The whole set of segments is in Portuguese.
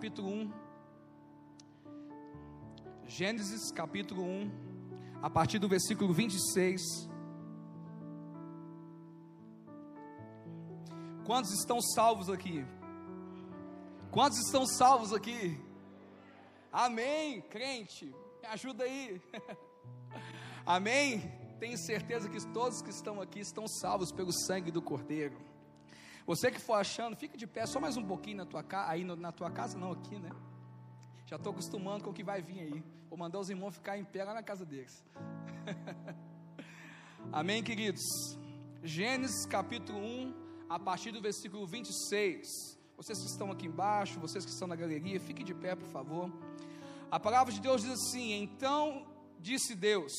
capítulo 1. Gênesis capítulo 1, a partir do versículo 26. Quantos estão salvos aqui? Quantos estão salvos aqui? Amém, crente, me ajuda aí. Amém? Tenho certeza que todos que estão aqui estão salvos pelo sangue do Cordeiro. Você que for achando, fica de pé só mais um pouquinho na tua casa, aí na tua casa não aqui, né? Já estou acostumando com o que vai vir aí. Vou mandar os irmãos ficar em pé lá na casa deles. Amém, queridos? Gênesis capítulo 1, a partir do versículo 26. Vocês que estão aqui embaixo, vocês que estão na galeria, fiquem de pé, por favor. A palavra de Deus diz assim: Então disse Deus: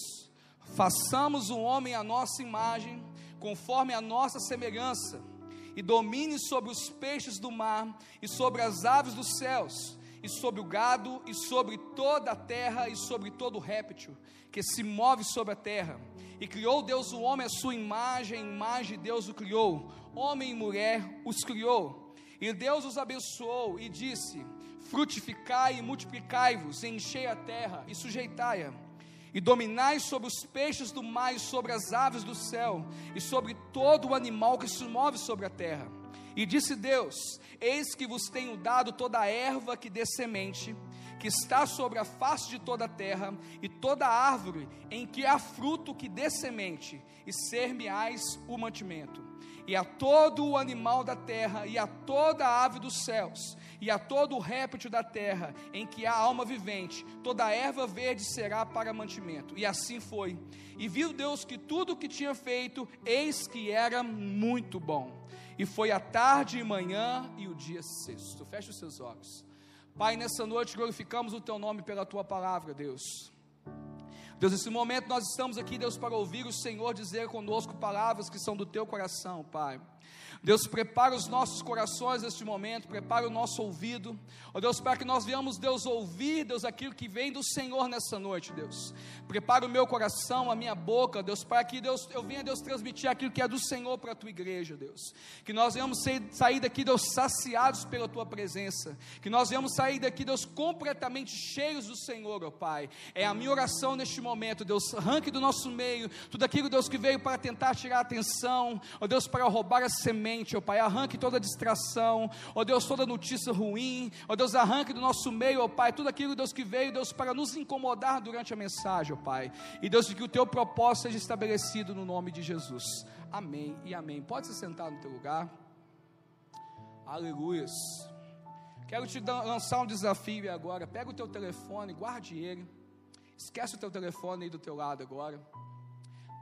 Façamos o homem à nossa imagem, conforme a nossa semelhança e domine sobre os peixes do mar, e sobre as aves dos céus, e sobre o gado, e sobre toda a terra, e sobre todo réptil que se move sobre a terra. E criou Deus o homem à sua imagem, a imagem de Deus o criou, homem e mulher os criou. E Deus os abençoou e disse: Frutificai e multiplicai-vos, enchei a terra e sujeitai-a e dominai sobre os peixes do mar e sobre as aves do céu, e sobre todo o animal que se move sobre a terra. E disse Deus: Eis que vos tenho dado toda a erva que dê semente, que está sobre a face de toda a terra, e toda árvore em que há fruto que dê semente, e ser-me-ás o mantimento. E a todo o animal da terra, e a toda a ave dos céus, e a todo o réptil da terra em que há alma vivente, toda a erva verde será para mantimento. E assim foi. E viu Deus que tudo o que tinha feito, eis que era muito bom. E foi a tarde e manhã e o dia sexto. Feche os seus olhos. Pai, nessa noite glorificamos o teu nome pela tua palavra, Deus. Deus, nesse momento nós estamos aqui, Deus, para ouvir o Senhor dizer conosco palavras que são do teu coração, Pai. Deus, prepara os nossos corações neste momento, prepara o nosso ouvido, ó Deus, para que nós venhamos, Deus, ouvir, Deus, aquilo que vem do Senhor nessa noite, Deus. Prepara o meu coração, a minha boca, Deus, para que, Deus, eu venha, Deus, transmitir aquilo que é do Senhor para a tua igreja, Deus. Que nós venhamos sair daqui, Deus, saciados pela tua presença. Que nós venhamos sair daqui, Deus, completamente cheios do Senhor, ó Pai. É a minha oração neste momento, Deus, arranque do nosso meio tudo aquilo, Deus, que veio para tentar tirar a atenção, ó Deus, para roubar a semente mente, ó Pai, arranque toda distração, ó Deus, toda notícia ruim, ó Deus, arranque do nosso meio, ó Pai, tudo aquilo, Deus, que veio, Deus, para nos incomodar durante a mensagem, ó Pai, e Deus, que o Teu propósito seja estabelecido no nome de Jesus, amém e amém. Pode se sentar no teu lugar, aleluias. Quero te lançar um desafio agora. Pega o teu telefone, guarde ele. Esquece o teu telefone aí do teu lado agora.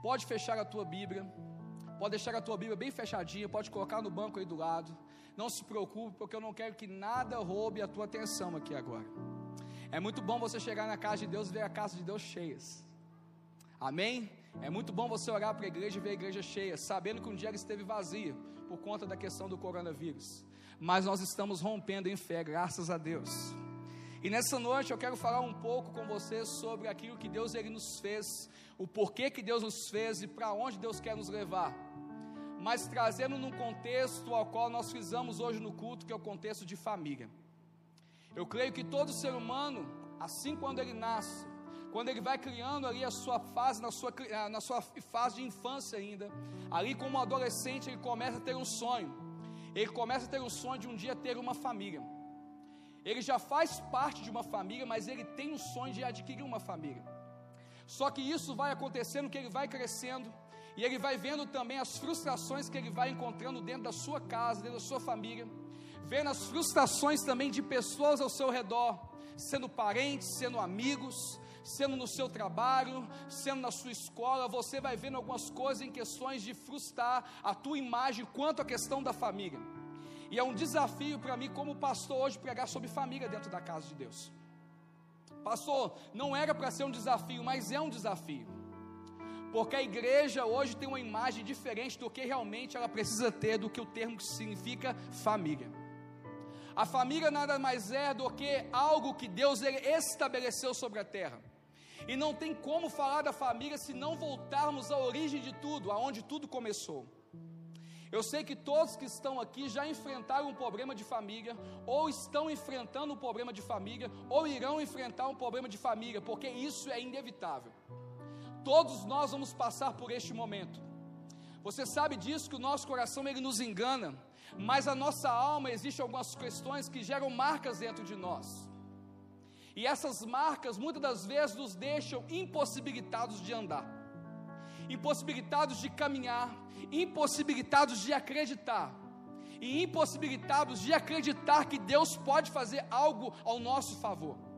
Pode fechar a tua Bíblia. Pode deixar a tua Bíblia bem fechadinha, pode colocar no banco aí do lado. Não se preocupe, porque eu não quero que nada roube a tua atenção aqui agora. É muito bom você chegar na casa de Deus e ver a casa de Deus cheias. Amém? É muito bom você orar para a igreja e ver a igreja cheia, sabendo que um dia ela esteve vazia por conta da questão do coronavírus. Mas nós estamos rompendo em fé, graças a Deus. E nessa noite eu quero falar um pouco com você sobre aquilo que Deus ele nos fez, o porquê que Deus nos fez e para onde Deus quer nos levar mas trazendo num contexto ao qual nós fizemos hoje no culto, que é o contexto de família. Eu creio que todo ser humano, assim quando ele nasce, quando ele vai criando ali a sua fase, na sua, na sua fase de infância ainda, ali como adolescente, ele começa a ter um sonho. Ele começa a ter um sonho de um dia ter uma família. Ele já faz parte de uma família, mas ele tem o sonho de adquirir uma família. Só que isso vai acontecendo que ele vai crescendo, e ele vai vendo também as frustrações que ele vai encontrando dentro da sua casa, dentro da sua família, vendo as frustrações também de pessoas ao seu redor, sendo parentes, sendo amigos, sendo no seu trabalho, sendo na sua escola, você vai vendo algumas coisas em questões de frustrar a tua imagem quanto à questão da família. E é um desafio para mim, como pastor, hoje pregar sobre família dentro da casa de Deus. Pastor, não era para ser um desafio, mas é um desafio. Porque a igreja hoje tem uma imagem diferente do que realmente ela precisa ter, do que o termo que significa família. A família nada mais é do que algo que Deus estabeleceu sobre a terra. E não tem como falar da família se não voltarmos à origem de tudo, aonde tudo começou. Eu sei que todos que estão aqui já enfrentaram um problema de família, ou estão enfrentando um problema de família, ou irão enfrentar um problema de família, porque isso é inevitável. Todos nós vamos passar por este momento. Você sabe disso que o nosso coração ele nos engana, mas a nossa alma existe algumas questões que geram marcas dentro de nós. E essas marcas muitas das vezes nos deixam impossibilitados de andar, impossibilitados de caminhar, impossibilitados de acreditar e impossibilitados de acreditar que Deus pode fazer algo ao nosso favor.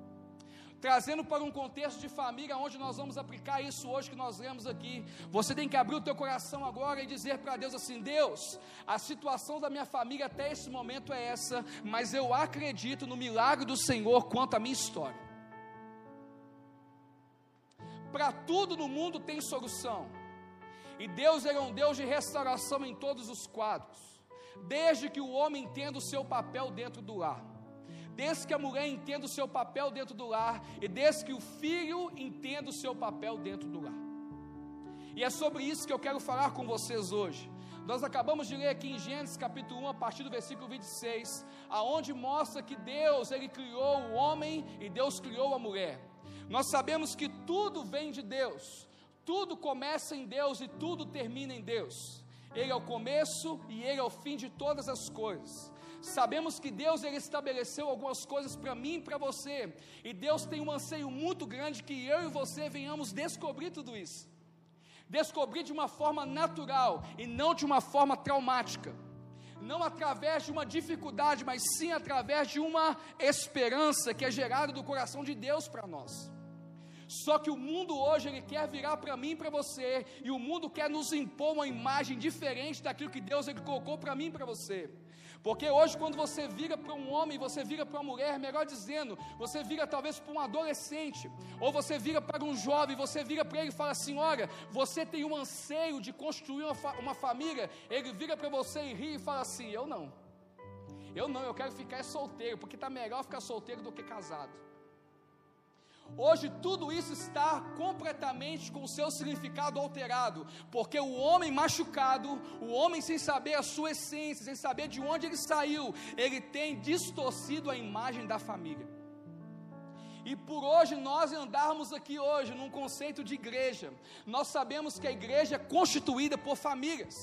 Trazendo para um contexto de família, onde nós vamos aplicar isso hoje que nós lemos aqui. Você tem que abrir o teu coração agora e dizer para Deus assim: Deus, a situação da minha família até esse momento é essa, mas eu acredito no milagre do Senhor quanto à minha história. Para tudo no mundo tem solução. E Deus é um Deus de restauração em todos os quadros, desde que o homem entenda o seu papel dentro do lar, desde que a mulher entenda o seu papel dentro do lar, e desde que o filho entenda o seu papel dentro do lar. E é sobre isso que eu quero falar com vocês hoje. Nós acabamos de ler aqui em Gênesis capítulo 1, a partir do versículo 26, aonde mostra que Deus, ele criou o homem e Deus criou a mulher. Nós sabemos que tudo vem de Deus, tudo começa em Deus e tudo termina em Deus. Ele é o começo e ele é o fim de todas as coisas. Sabemos que Deus ele estabeleceu algumas coisas para mim e para você, e Deus tem um anseio muito grande que eu e você venhamos descobrir tudo isso. Descobrir de uma forma natural e não de uma forma traumática. Não através de uma dificuldade, mas sim através de uma esperança que é gerada do coração de Deus para nós. Só que o mundo hoje ele quer virar para mim e para você, e o mundo quer nos impor uma imagem diferente daquilo que Deus ele colocou para mim e para você. Porque hoje, quando você vira para um homem, você vira para uma mulher, melhor dizendo, você vira talvez para um adolescente, ou você vira para um jovem, você vira para ele e fala assim: olha, você tem um anseio de construir uma, fa uma família. Ele vira para você e ri e fala assim: eu não, eu não, eu quero ficar solteiro, porque está melhor ficar solteiro do que casado. Hoje tudo isso está completamente com o seu significado alterado, porque o homem machucado, o homem sem saber a sua essência, sem saber de onde ele saiu, ele tem distorcido a imagem da família. E por hoje nós andarmos aqui hoje num conceito de igreja, nós sabemos que a igreja é constituída por famílias.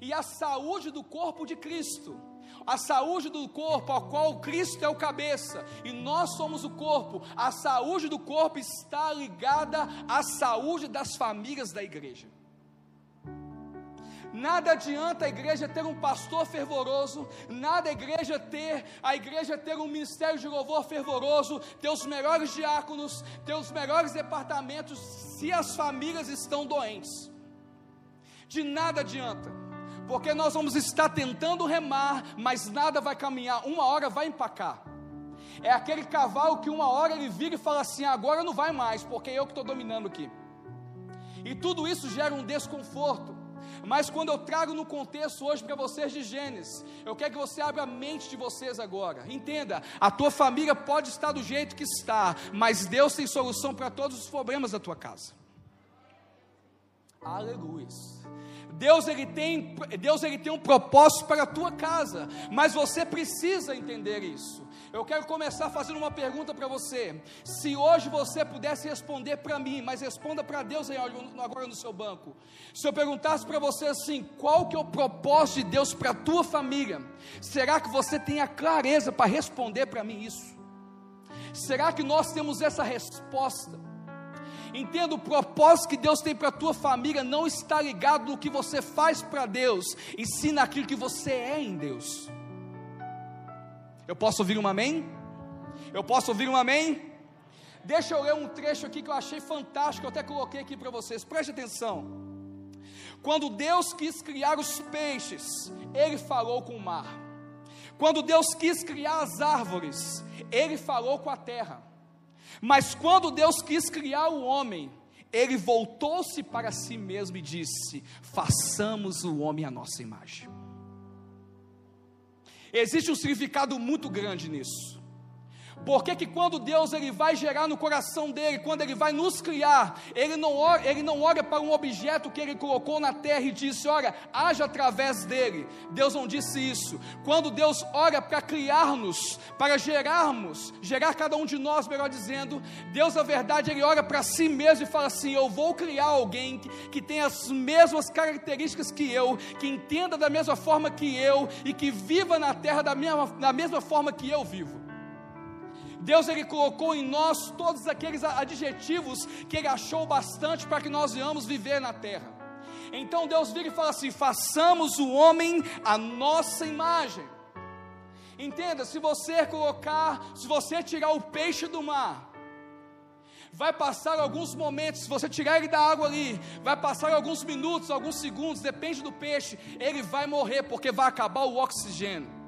E a saúde do corpo de Cristo a saúde do corpo, ao qual Cristo é o cabeça, e nós somos o corpo, a saúde do corpo está ligada à saúde das famílias da igreja. Nada adianta a igreja ter um pastor fervoroso, nada a igreja ter, a igreja ter um ministério de louvor fervoroso, ter os melhores diáconos, ter os melhores departamentos, se as famílias estão doentes. De nada adianta porque nós vamos estar tentando remar, mas nada vai caminhar, uma hora vai empacar. É aquele cavalo que uma hora ele vira e fala assim: agora não vai mais, porque é eu que estou dominando aqui. E tudo isso gera um desconforto. Mas quando eu trago no contexto hoje para vocês de Gênesis, eu quero que você abra a mente de vocês agora. Entenda, a tua família pode estar do jeito que está, mas Deus tem solução para todos os problemas da tua casa. Aleluia. Deus ele tem, Deus ele tem um propósito para a tua casa, mas você precisa entender isso. Eu quero começar fazendo uma pergunta para você. Se hoje você pudesse responder para mim, mas responda para Deus agora no seu banco. Se eu perguntasse para você assim, qual que é o propósito de Deus para a tua família? Será que você tem a clareza para responder para mim isso? Será que nós temos essa resposta? Entenda o propósito que Deus tem para a tua família não está ligado no que você faz para Deus, e sim naquilo que você é em Deus. Eu posso ouvir um amém? Eu posso ouvir um amém? Deixa eu ler um trecho aqui que eu achei fantástico, eu até coloquei aqui para vocês, preste atenção. Quando Deus quis criar os peixes, Ele falou com o mar. Quando Deus quis criar as árvores, Ele falou com a terra. Mas quando Deus quis criar o homem, ele voltou-se para si mesmo e disse: façamos o homem à nossa imagem. Existe um significado muito grande nisso, Por que, quando Deus ele vai gerar no coração dele, quando ele vai nos criar, ele não, ora, ele não olha para um objeto que ele colocou na terra e disse: Olha, haja através dele. Deus não disse isso. Quando Deus ora para criar-nos, para gerarmos, gerar cada um de nós, melhor dizendo, Deus, na verdade, ele olha para si mesmo e fala assim: Eu vou criar alguém que, que tenha as mesmas características que eu, que entenda da mesma forma que eu e que viva na terra da, mesma, da mesma forma que eu vivo. Deus ele colocou em nós todos aqueles adjetivos que ele achou bastante para que nós venhamos viver na terra. Então Deus vira e fala assim: façamos o homem a nossa imagem. Entenda, se você colocar, se você tirar o peixe do mar, vai passar alguns momentos, se você tirar ele da água ali, vai passar alguns minutos, alguns segundos, depende do peixe, ele vai morrer porque vai acabar o oxigênio.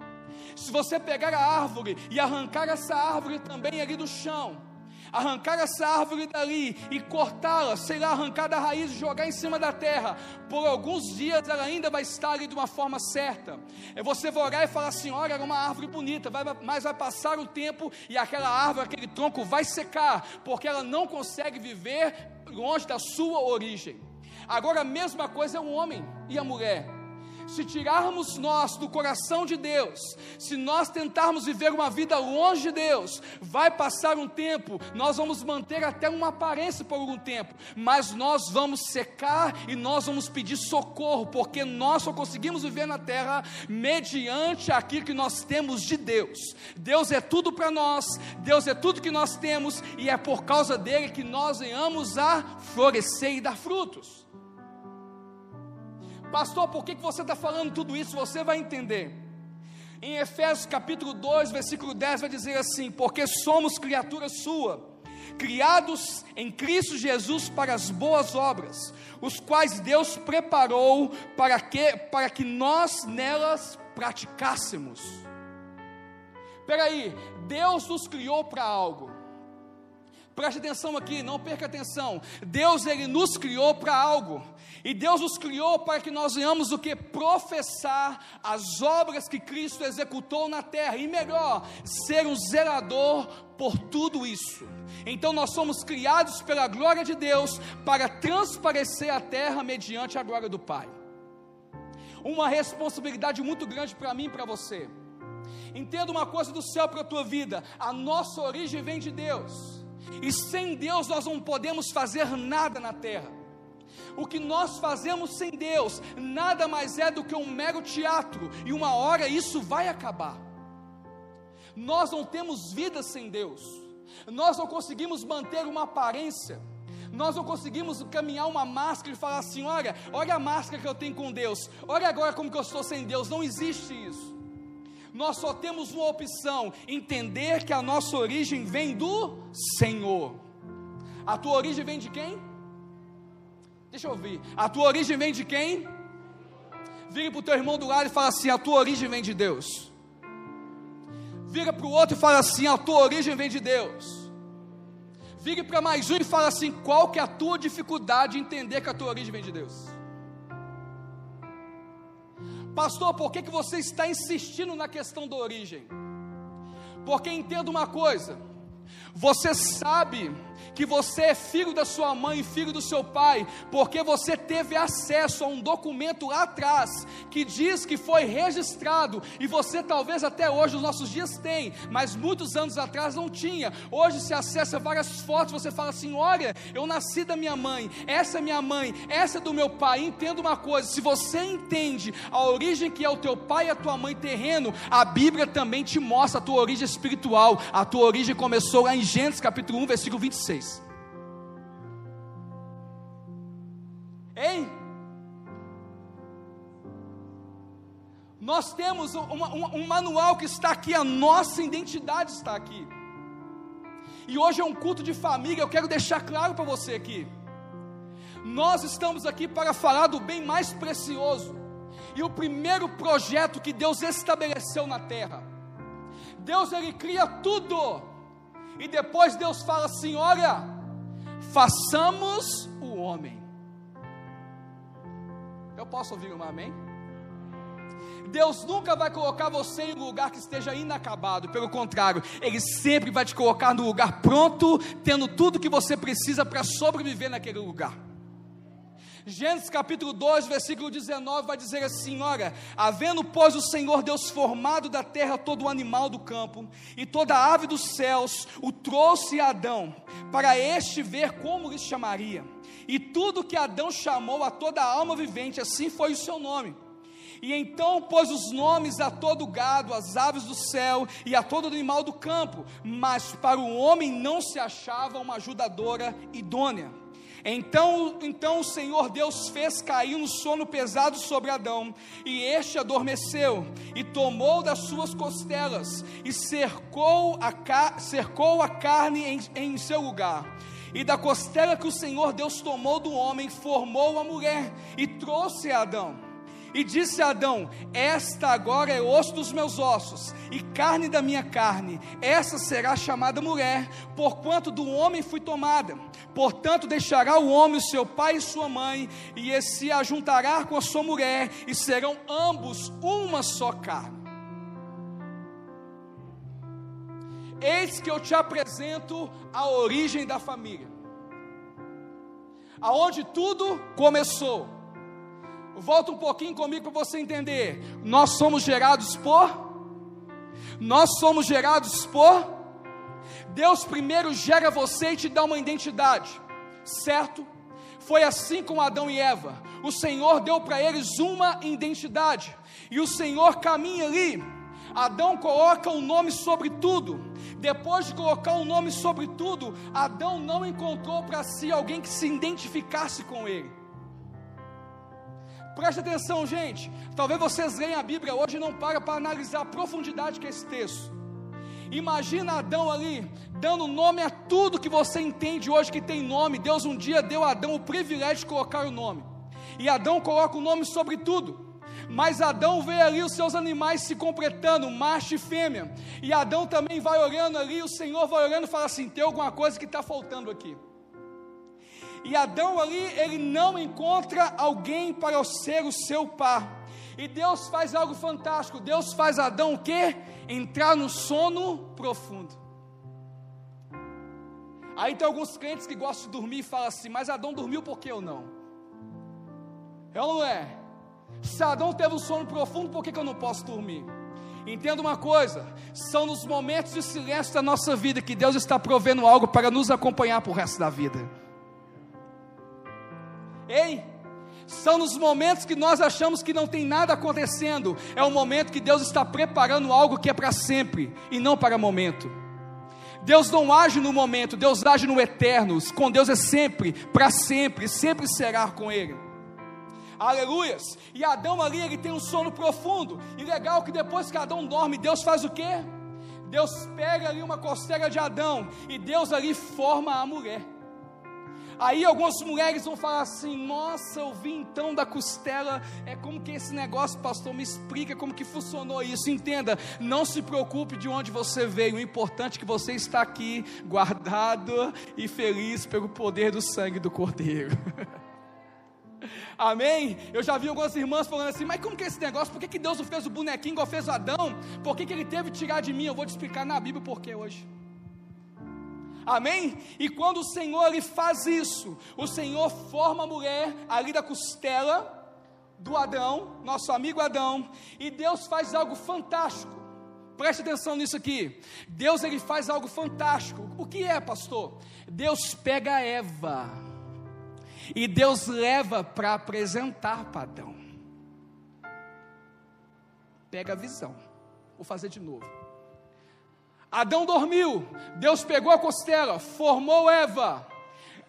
Se você pegar a árvore e arrancar essa árvore também ali do chão, arrancar essa árvore dali e cortá-la, sei lá, arrancar da raiz e jogar em cima da terra, por alguns dias ela ainda vai estar ali de uma forma certa. É você vai olhar e falar assim: olha, era uma árvore bonita, vai, mas vai passar o tempo e aquela árvore, aquele tronco vai secar, porque ela não consegue viver longe da sua origem. Agora a mesma coisa é o homem e a mulher se tirarmos nós do coração de Deus, se nós tentarmos viver uma vida longe de Deus, vai passar um tempo, nós vamos manter até uma aparência por algum tempo, mas nós vamos secar e nós vamos pedir socorro, porque nós só conseguimos viver na terra mediante aquilo que nós temos de Deus. Deus é tudo para nós, Deus é tudo que nós temos e é por causa dele que nós venhamos a florescer e dar frutos. Pastor, por que, que você está falando tudo isso? Você vai entender. Em Efésios capítulo 2, versículo 10, vai dizer assim: Porque somos criatura sua, criados em Cristo Jesus para as boas obras, os quais Deus preparou para que, para que nós nelas praticássemos. Espera aí, Deus nos criou para algo. Preste atenção aqui, não perca atenção. Deus ele nos criou para algo. E Deus nos criou para que nós venhamos o que? Professar as obras que Cristo executou na terra. E melhor, ser um zelador por tudo isso. Então nós somos criados pela glória de Deus para transparecer a terra mediante a glória do Pai. Uma responsabilidade muito grande para mim e para você. Entenda uma coisa do céu para a tua vida: a nossa origem vem de Deus. E sem Deus nós não podemos fazer nada na terra. O que nós fazemos sem Deus nada mais é do que um mero teatro, e uma hora isso vai acabar. Nós não temos vida sem Deus, nós não conseguimos manter uma aparência, nós não conseguimos caminhar uma máscara e falar assim: olha, olha a máscara que eu tenho com Deus, olha agora como que eu estou sem Deus. Não existe isso. Nós só temos uma opção: entender que a nossa origem vem do Senhor. A tua origem vem de quem? Deixa eu ouvir. A tua origem vem de quem? Vira para o teu irmão do lado e fala assim: a tua origem vem de Deus. Vira para o outro e fala assim: a tua origem vem de Deus. Vire para mais um e fala assim: qual que é a tua dificuldade em entender que a tua origem vem de Deus? Pastor, por que, que você está insistindo na questão da origem? Porque entenda uma coisa: você sabe que você é filho da sua mãe e filho do seu pai, porque você teve acesso a um documento atrás que diz que foi registrado e você talvez até hoje nos nossos dias tem, mas muitos anos atrás não tinha. Hoje se acessa várias fotos, você fala assim: "Olha, eu nasci da minha mãe, essa é minha mãe, essa é do meu pai". Entenda uma coisa, se você entende a origem que é o teu pai e a tua mãe terreno, a Bíblia também te mostra a tua origem espiritual. A tua origem começou lá em Gênesis capítulo 1, versículo 26. Hein? Nós temos uma, uma, um manual que está aqui, a nossa identidade está aqui. E hoje é um culto de família, eu quero deixar claro para você aqui. Nós estamos aqui para falar do bem mais precioso. E o primeiro projeto que Deus estabeleceu na terra. Deus ele cria tudo. E depois Deus fala assim: olha, façamos o homem. Eu posso ouvir um amém? Deus nunca vai colocar você em um lugar que esteja inacabado, pelo contrário, Ele sempre vai te colocar no lugar pronto, tendo tudo que você precisa para sobreviver naquele lugar. Gênesis capítulo 2, versículo 19 vai dizer assim: Olha, havendo, pois, o Senhor Deus formado da terra todo o animal do campo e toda a ave dos céus, o trouxe a Adão, para este ver como lhe chamaria. E tudo que Adão chamou a toda alma vivente, assim foi o seu nome. E então pôs os nomes a todo gado, às aves do céu e a todo animal do campo, mas para o homem não se achava uma ajudadora idônea. Então, então o Senhor Deus fez cair um sono pesado sobre Adão, e este adormeceu, e tomou das suas costelas, e cercou a, cercou a carne em, em seu lugar. E da costela que o Senhor Deus tomou do homem, formou a mulher, e trouxe a Adão. E disse a Adão: Esta agora é osso dos meus ossos e carne da minha carne. Essa será chamada mulher, porquanto do homem fui tomada. Portanto, deixará o homem o seu pai e sua mãe, e se ajuntará com a sua mulher, e serão ambos uma só carne. Eis que eu te apresento a origem da família, aonde tudo começou Volta um pouquinho comigo para você entender. Nós somos gerados por. Nós somos gerados por. Deus primeiro gera você e te dá uma identidade, certo? Foi assim com Adão e Eva. O Senhor deu para eles uma identidade. E o Senhor caminha ali. Adão coloca o um nome sobre tudo. Depois de colocar o um nome sobre tudo, Adão não encontrou para si alguém que se identificasse com ele. Preste atenção, gente. Talvez vocês leiam a Bíblia hoje e não para para analisar a profundidade que é esse texto. Imagina Adão ali, dando nome a tudo que você entende hoje que tem nome. Deus um dia deu a Adão o privilégio de colocar o nome. E Adão coloca o nome sobre tudo. Mas Adão vê ali os seus animais se completando, macho e fêmea. E Adão também vai olhando ali, o Senhor vai olhando e fala assim: tem alguma coisa que está faltando aqui. E Adão ali, ele não encontra alguém para ser o seu par. E Deus faz algo fantástico. Deus faz Adão o quê? Entrar no sono profundo. Aí tem alguns crentes que gostam de dormir e falam assim: Mas Adão dormiu por que eu não? É ou não é? Se Adão teve um sono profundo, por que, que eu não posso dormir? Entenda uma coisa: são nos momentos de silêncio da nossa vida que Deus está provendo algo para nos acompanhar para o resto da vida. Ei, são nos momentos que nós achamos que não tem nada acontecendo, é o momento que Deus está preparando algo que é para sempre e não para momento. Deus não age no momento, Deus age no eterno. Com Deus é sempre, para sempre, sempre será com Ele. Aleluias. E Adão ali, ele tem um sono profundo. E legal que depois que Adão dorme, Deus faz o quê? Deus pega ali uma costela de Adão e Deus ali forma a mulher. Aí algumas mulheres vão falar assim: Nossa, eu vi então da costela. É como que esse negócio, pastor, me explica como que funcionou isso. Entenda, não se preocupe de onde você veio. O importante é que você está aqui, guardado e feliz pelo poder do sangue do Cordeiro. Amém? Eu já vi algumas irmãs falando assim, mas como que é esse negócio? Por que, que Deus não fez o bonequinho igual fez o Adão? Por que, que ele teve que tirar de mim? Eu vou te explicar na Bíblia por que hoje. Amém? E quando o Senhor ele faz isso, o Senhor forma a mulher ali da costela do Adão, nosso amigo Adão, e Deus faz algo fantástico. Preste atenção nisso aqui. Deus ele faz algo fantástico. O que é, pastor? Deus pega Eva e Deus leva para apresentar para Adão. Pega a visão. Vou fazer de novo. Adão dormiu, Deus pegou a costela, formou Eva.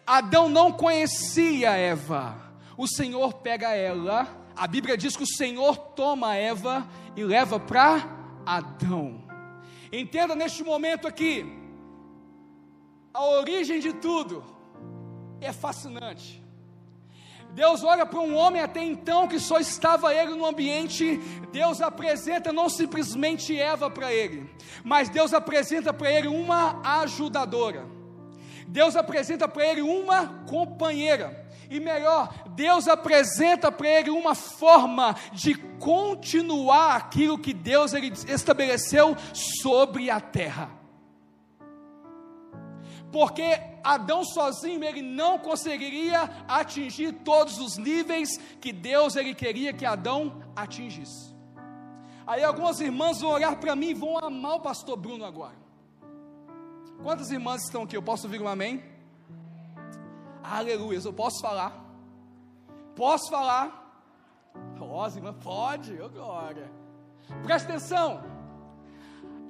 Adão não conhecia Eva. O Senhor pega ela, a Bíblia diz que o Senhor toma Eva e leva para Adão. Entenda neste momento aqui, a origem de tudo é fascinante. Deus olha para um homem até então que só estava ele no ambiente. Deus apresenta não simplesmente Eva para ele, mas Deus apresenta para ele uma ajudadora. Deus apresenta para ele uma companheira. E melhor, Deus apresenta para ele uma forma de continuar aquilo que Deus ele estabeleceu sobre a terra. Porque Adão sozinho ele não conseguiria atingir todos os níveis que Deus ele queria que Adão atingisse. Aí algumas irmãs vão olhar para mim e vão amar o pastor Bruno agora. Quantas irmãs estão aqui? Eu posso ouvir um amém? Aleluia, eu posso falar? Posso falar? Rosa, irmã, pode, oh, glória. Presta atenção.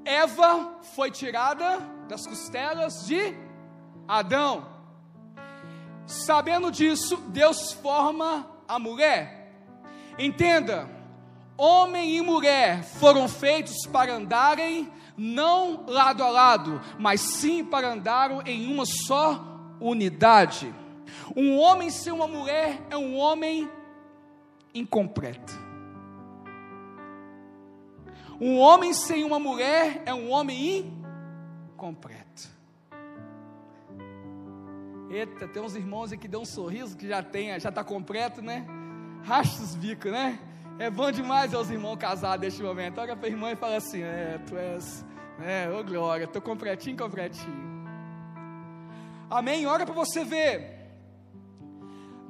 Eva foi tirada das costelas de Adão. Sabendo disso, Deus forma a mulher. Entenda, homem e mulher foram feitos para andarem não lado a lado, mas sim para andar em uma só unidade. Um homem sem uma mulher é um homem incompleto. Um homem sem uma mulher é um homem incompleto. Eita, tem uns irmãos aqui que dão um sorriso que já tem, já está completo, né? Racha os bicos, né? É bom demais os irmãos casados neste momento. Olha para a irmã e fala assim: É, tu és, é, ô glória, estou completinho, completinho. Amém? Olha para você ver.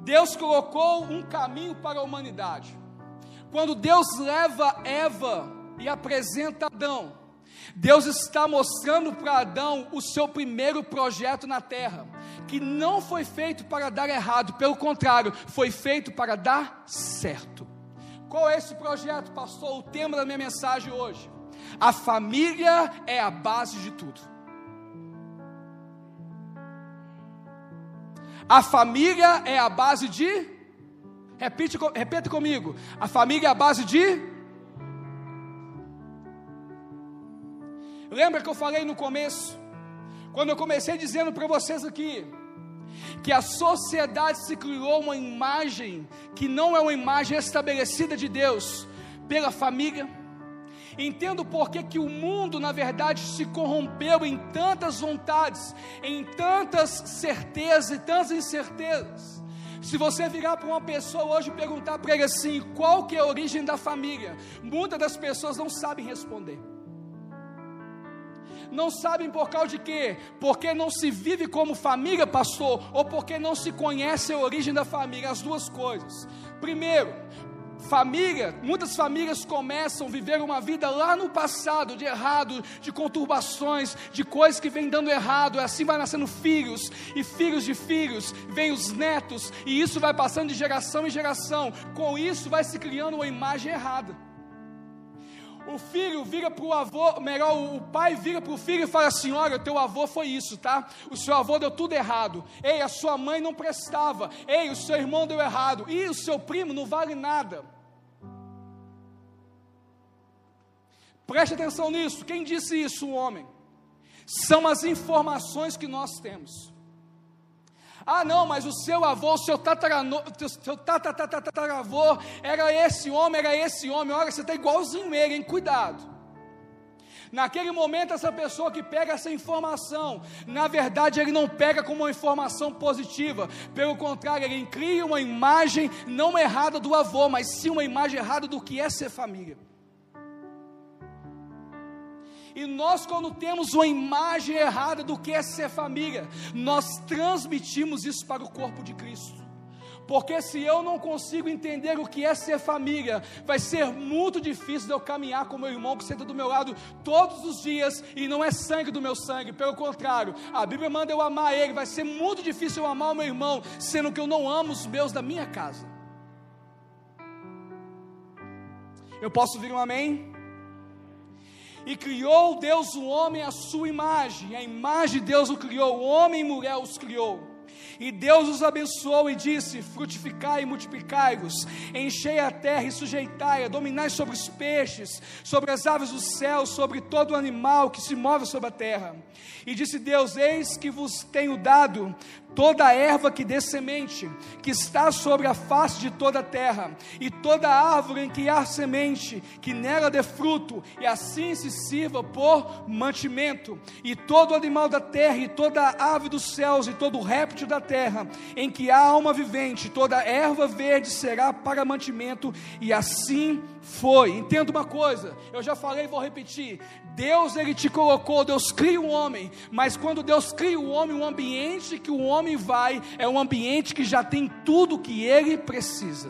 Deus colocou um caminho para a humanidade. Quando Deus leva Eva e apresenta Adão, Deus está mostrando para Adão o seu primeiro projeto na terra, que não foi feito para dar errado, pelo contrário, foi feito para dar certo. Qual é esse projeto, pastor? O tema da minha mensagem hoje. A família é a base de tudo. A família é a base de. Repite, repete comigo. A família é a base de. Lembra que eu falei no começo? Quando eu comecei dizendo para vocês aqui que a sociedade se criou uma imagem que não é uma imagem estabelecida de Deus pela família. Entendo por que, que o mundo, na verdade, se corrompeu em tantas vontades, em tantas certezas e tantas incertezas. Se você virar para uma pessoa hoje e perguntar para ele assim, qual que é a origem da família? Muitas das pessoas não sabem responder não sabem por causa de quê? Porque não se vive como família, pastor, ou porque não se conhece a origem da família, as duas coisas. Primeiro, família, muitas famílias começam a viver uma vida lá no passado, de errado, de conturbações, de coisas que vêm dando errado, assim vai nascendo filhos, e filhos de filhos, vêm os netos, e isso vai passando de geração em geração, com isso vai se criando uma imagem errada. O filho vira para o avô, melhor, o pai vira para o filho e fala assim: Olha, teu avô foi isso, tá? O seu avô deu tudo errado. Ei, a sua mãe não prestava. Ei, o seu irmão deu errado. E o seu primo não vale nada. Preste atenção nisso. Quem disse isso? O homem. São as informações que nós temos. Ah, não, mas o seu avô, o seu tataravô, era esse homem, era esse homem. Olha, você está igualzinho ele, hein? Cuidado. Naquele momento, essa pessoa que pega essa informação, na verdade, ele não pega como uma informação positiva, pelo contrário, ele cria uma imagem não errada do avô, mas sim uma imagem errada do que é ser família. E nós, quando temos uma imagem errada do que é ser família, nós transmitimos isso para o corpo de Cristo. Porque se eu não consigo entender o que é ser família, vai ser muito difícil de eu caminhar com meu irmão que senta do meu lado todos os dias e não é sangue do meu sangue, pelo contrário, a Bíblia manda eu amar ele, vai ser muito difícil eu amar o meu irmão, sendo que eu não amo os meus da minha casa. Eu posso vir um amém? E criou Deus o homem à sua imagem, a imagem de Deus o criou, homem e mulher os criou. E Deus os abençoou e disse: Frutificai e multiplicai-vos, enchei a terra e sujeitai-a, dominai sobre os peixes, sobre as aves do céu, sobre todo animal que se move sobre a terra. E disse Deus: Eis que vos tenho dado toda erva que dê semente, que está sobre a face de toda a terra, e toda árvore em que há semente, que nela dê fruto, e assim se sirva por mantimento, e todo animal da terra, e toda ave dos céus, e todo réptil da terra, em que há alma vivente, toda erva verde será para mantimento, e assim foi. Entenda uma coisa, eu já falei e vou repetir: Deus ele te colocou, Deus cria o homem, mas quando Deus cria o homem, o ambiente que o homem vai é um ambiente que já tem tudo que ele precisa.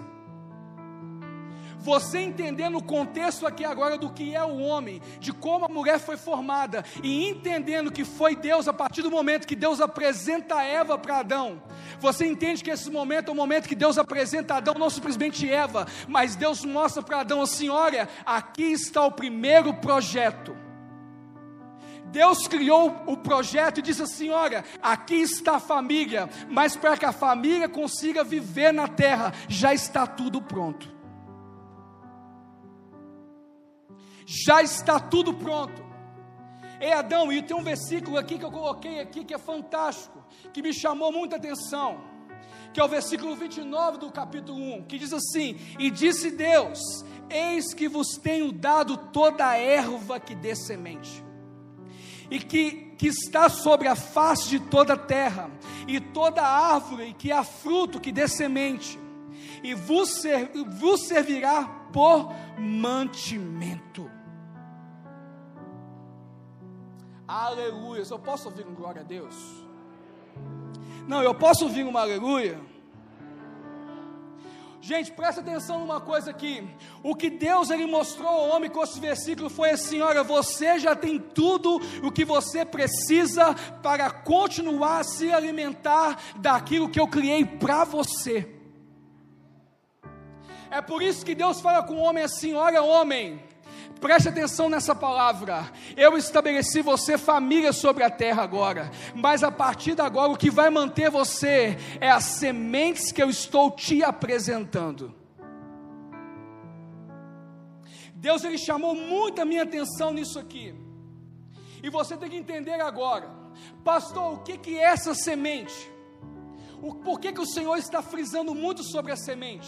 Você entendendo o contexto aqui agora do que é o homem, de como a mulher foi formada, e entendendo que foi Deus a partir do momento que Deus apresenta Eva para Adão. Você entende que esse momento é o momento que Deus apresenta Adão, não simplesmente Eva, mas Deus mostra para Adão assim: olha, aqui está o primeiro projeto. Deus criou o projeto e disse assim: olha, aqui está a família, mas para que a família consiga viver na terra, já está tudo pronto. já está tudo pronto. Ei Adão, e tem um versículo aqui que eu coloquei aqui que é fantástico, que me chamou muita atenção, que é o versículo 29 do capítulo 1, que diz assim: E disse Deus: Eis que vos tenho dado toda a erva que dê semente, e que, que está sobre a face de toda a terra, e toda árvore que há fruto que dê semente, e vos, ser, vos servirá por mantimento. Aleluia. Eu posso ouvir um glória a Deus? Não, eu posso ouvir uma aleluia? Gente, presta atenção numa coisa aqui. O que Deus ele mostrou ao homem com esse versículo foi assim: olha, você já tem tudo o que você precisa para continuar a se alimentar daquilo que eu criei para você. É por isso que Deus fala com o homem assim: olha, homem, Preste atenção nessa palavra. Eu estabeleci você família sobre a terra agora, mas a partir de agora o que vai manter você é as sementes que eu estou te apresentando. Deus ele chamou muito a minha atenção nisso aqui. E você tem que entender agora, pastor, o que que é essa semente? O, por que, que o Senhor está frisando muito sobre a semente?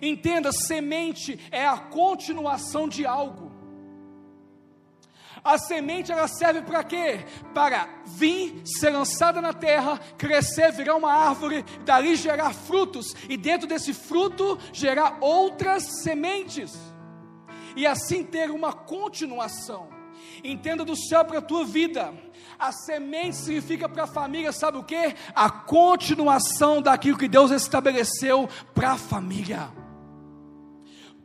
Entenda, semente é a continuação de algo. A semente ela serve para quê? Para vir, ser lançada na terra, crescer, virar uma árvore, dali gerar frutos e dentro desse fruto gerar outras sementes. E assim ter uma continuação. Entenda do céu para a tua vida. A semente significa para a família, sabe o que? A continuação daquilo que Deus estabeleceu para a família.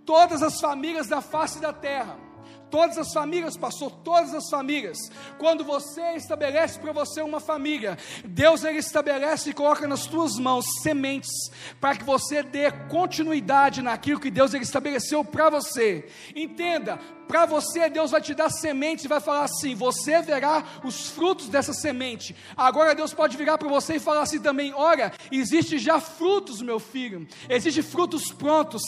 Todas as famílias da face da terra Todas as famílias, pastor, todas as famílias. Quando você estabelece para você uma família, Deus ele estabelece e coloca nas tuas mãos sementes para que você dê continuidade naquilo que Deus ele estabeleceu para você. Entenda, para você Deus vai te dar semente e vai falar assim: você verá os frutos dessa semente. Agora Deus pode virar para você e falar assim também: olha, existe já frutos, meu filho, existem frutos prontos.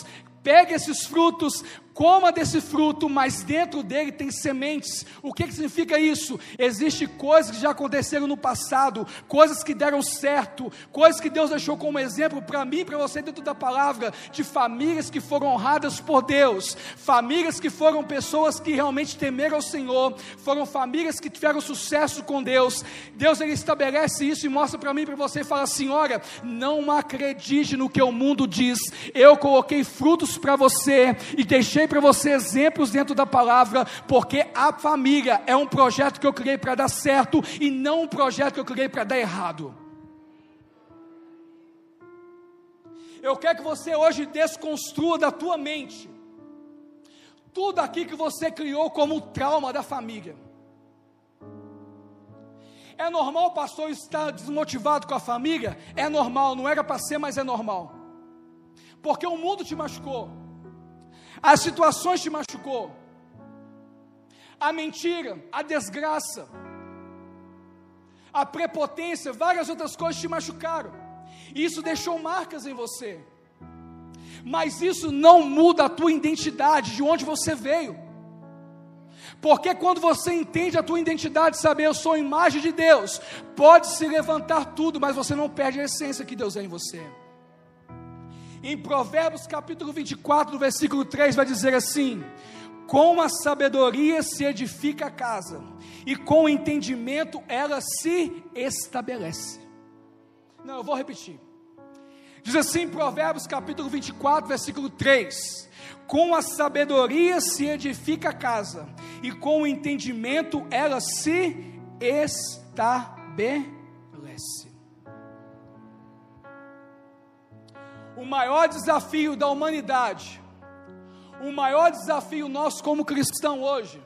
Pegue esses frutos, coma desse fruto, mas dentro dele tem sementes. O que, que significa isso? Existem coisas que já aconteceram no passado, coisas que deram certo, coisas que Deus deixou como exemplo para mim e para você dentro da palavra, de famílias que foram honradas por Deus, famílias que foram pessoas que realmente temeram o Senhor, foram famílias que tiveram sucesso com Deus. Deus ele estabelece isso e mostra para mim e para você e fala assim: olha, não acredite no que o mundo diz, eu coloquei frutos para você e deixei deixei para você exemplos dentro da palavra, porque a família é um projeto que eu criei para dar certo e não um projeto que eu criei para dar errado. Eu quero que você hoje desconstrua da tua mente tudo aqui que você criou como trauma da família. É normal o pastor estar desmotivado com a família? É normal, não era para ser, mas é normal. Porque o mundo te machucou as situações te machucou, a mentira, a desgraça, a prepotência, várias outras coisas te machucaram. E isso deixou marcas em você. Mas isso não muda a tua identidade, de onde você veio. Porque quando você entende a tua identidade, saber eu sou a imagem de Deus, pode se levantar tudo, mas você não perde a essência que Deus é em você. Em Provérbios capítulo 24, no versículo 3, vai dizer assim: Com a sabedoria se edifica a casa, e com o entendimento ela se estabelece. Não, eu vou repetir. Diz assim, Provérbios capítulo 24, versículo 3: Com a sabedoria se edifica a casa, e com o entendimento ela se estabelece. O maior desafio da humanidade, o maior desafio nosso como cristão hoje,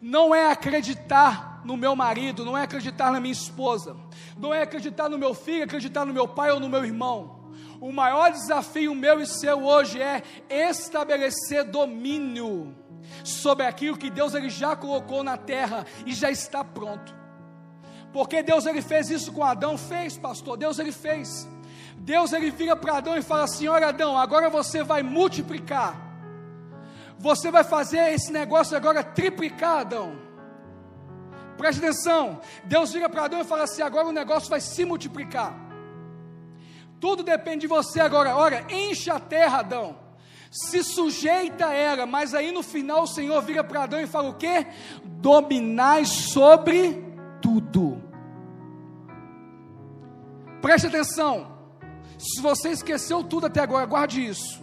não é acreditar no meu marido, não é acreditar na minha esposa, não é acreditar no meu filho, acreditar no meu pai ou no meu irmão. O maior desafio meu e seu hoje é estabelecer domínio sobre aquilo que Deus ele já colocou na terra e já está pronto. Porque Deus ele fez isso com Adão, fez, pastor. Deus ele fez. Deus ele vira para Adão e fala assim: "Olha Adão, agora você vai multiplicar. Você vai fazer esse negócio agora triplicar, Adão. Preste atenção. Deus vira para Adão e fala assim: agora o negócio vai se multiplicar. Tudo depende de você agora. Olha, enche a terra, Adão. Se sujeita a ela, mas aí no final o Senhor vira para Adão e fala o quê? Dominai sobre tudo. Preste atenção. Se você esqueceu tudo até agora, guarde isso.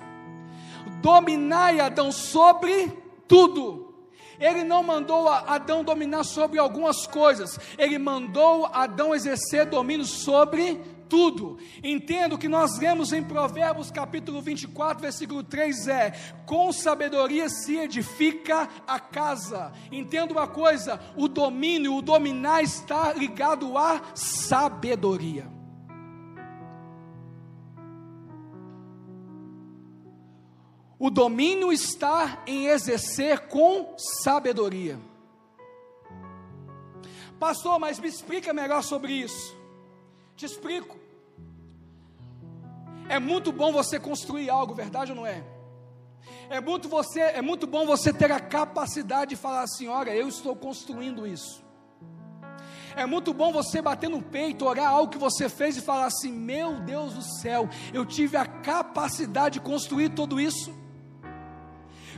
Dominai Adão sobre tudo. Ele não mandou Adão dominar sobre algumas coisas, ele mandou Adão exercer domínio sobre tudo. Entendo que nós lemos em Provérbios capítulo 24, versículo 3 é: com sabedoria se edifica a casa. Entenda uma coisa: o domínio, o dominar está ligado à sabedoria. O domínio está em exercer com sabedoria. Pastor, mas me explica melhor sobre isso. Te explico. É muito bom você construir algo, verdade ou não é? É muito, você, é muito bom você ter a capacidade de falar assim: olha, eu estou construindo isso. É muito bom você bater no peito, orar algo que você fez e falar assim: meu Deus do céu, eu tive a capacidade de construir tudo isso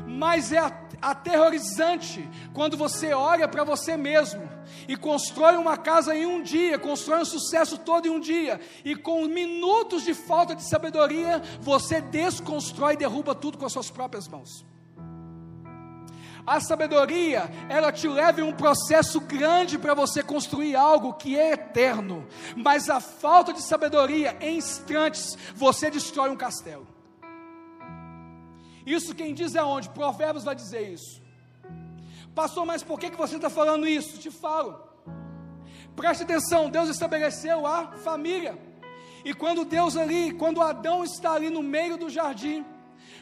mas é aterrorizante quando você olha para você mesmo e constrói uma casa em um dia, constrói um sucesso todo em um dia, e com minutos de falta de sabedoria, você desconstrói e derruba tudo com as suas próprias mãos. A sabedoria, ela te leva em um processo grande para você construir algo que é eterno, mas a falta de sabedoria, em instantes, você destrói um castelo. Isso quem diz é onde? Provérbios vai dizer isso. Pastor, mas por que, que você está falando isso? Te falo. Preste atenção, Deus estabeleceu a família. E quando Deus ali, quando Adão está ali no meio do jardim,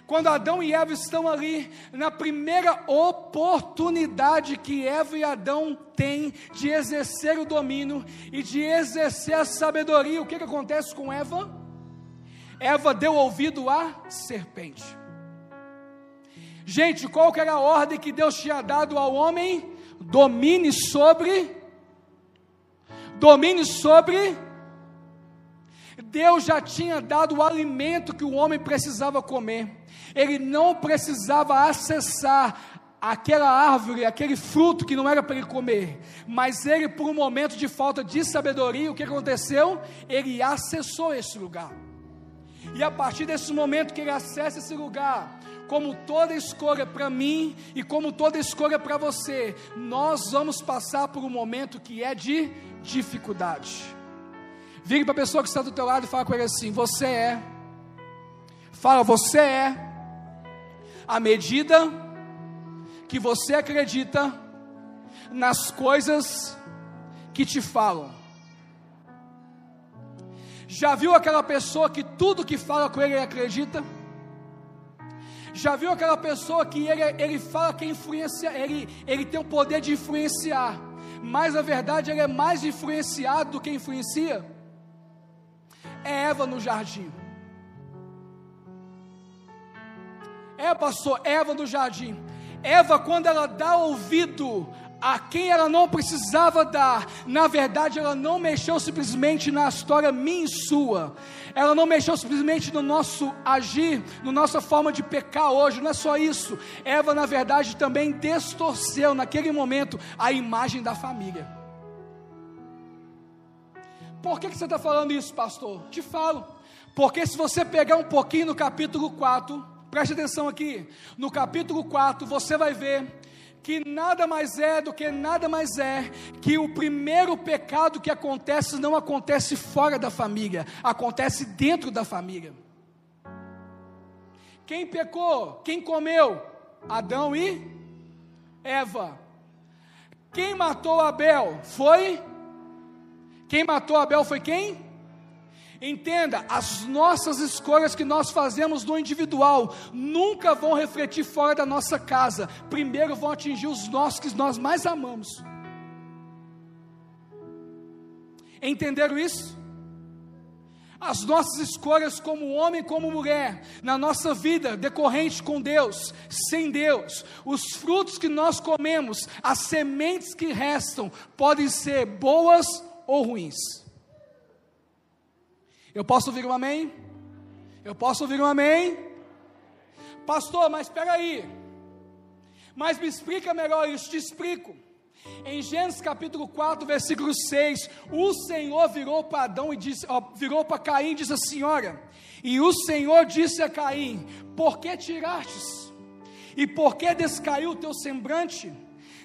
quando Adão e Eva estão ali, na primeira oportunidade que Eva e Adão têm de exercer o domínio e de exercer a sabedoria, o que, que acontece com Eva? Eva deu ouvido à serpente. Gente, qual que era a ordem que Deus tinha dado ao homem? Domine sobre. Domine sobre. Deus já tinha dado o alimento que o homem precisava comer. Ele não precisava acessar aquela árvore, aquele fruto que não era para ele comer, mas ele, por um momento de falta de sabedoria, o que aconteceu? Ele acessou esse lugar. E a partir desse momento que ele acessa esse lugar, como toda escolha para mim e como toda escolha para você, nós vamos passar por um momento que é de dificuldade. Vire para a pessoa que está do teu lado e fala com ele assim: Você é. Fala, você é. A medida que você acredita nas coisas que te falam. Já viu aquela pessoa que tudo que fala com ele, ele acredita? Já viu aquela pessoa que ele, ele fala que influencia, ele, ele tem o poder de influenciar, mas na verdade ele é mais influenciado do que influencia? É Eva no jardim. É, pastor, Eva no jardim. Eva, quando ela dá ouvido a quem ela não precisava dar, na verdade, ela não mexeu simplesmente na história minha e sua, ela não mexeu simplesmente no nosso agir, na nossa forma de pecar hoje, não é só isso. Eva, na verdade, também distorceu naquele momento a imagem da família. Por que, que você está falando isso, pastor? Te falo. Porque se você pegar um pouquinho no capítulo 4, preste atenção aqui, no capítulo 4 você vai ver que nada mais é do que nada mais é que o primeiro pecado que acontece não acontece fora da família, acontece dentro da família. Quem pecou? Quem comeu? Adão e Eva. Quem matou Abel? Foi? Quem matou Abel foi quem? Entenda, as nossas escolhas que nós fazemos no individual nunca vão refletir fora da nossa casa. Primeiro vão atingir os nossos que nós mais amamos. Entenderam isso? As nossas escolhas como homem, como mulher, na nossa vida decorrente com Deus, sem Deus, os frutos que nós comemos, as sementes que restam, podem ser boas ou ruins. Eu posso ouvir um amém? Eu posso ouvir um amém? Pastor, mas espera aí. Mas me explica melhor isso, te explico. Em Gênesis capítulo 4, versículo 6, o Senhor virou para Adão e disse, ó, virou para Caim e disse assim: Olha, e o Senhor disse a Caim: Por que tirastes? E por que descaiu o teu semblante?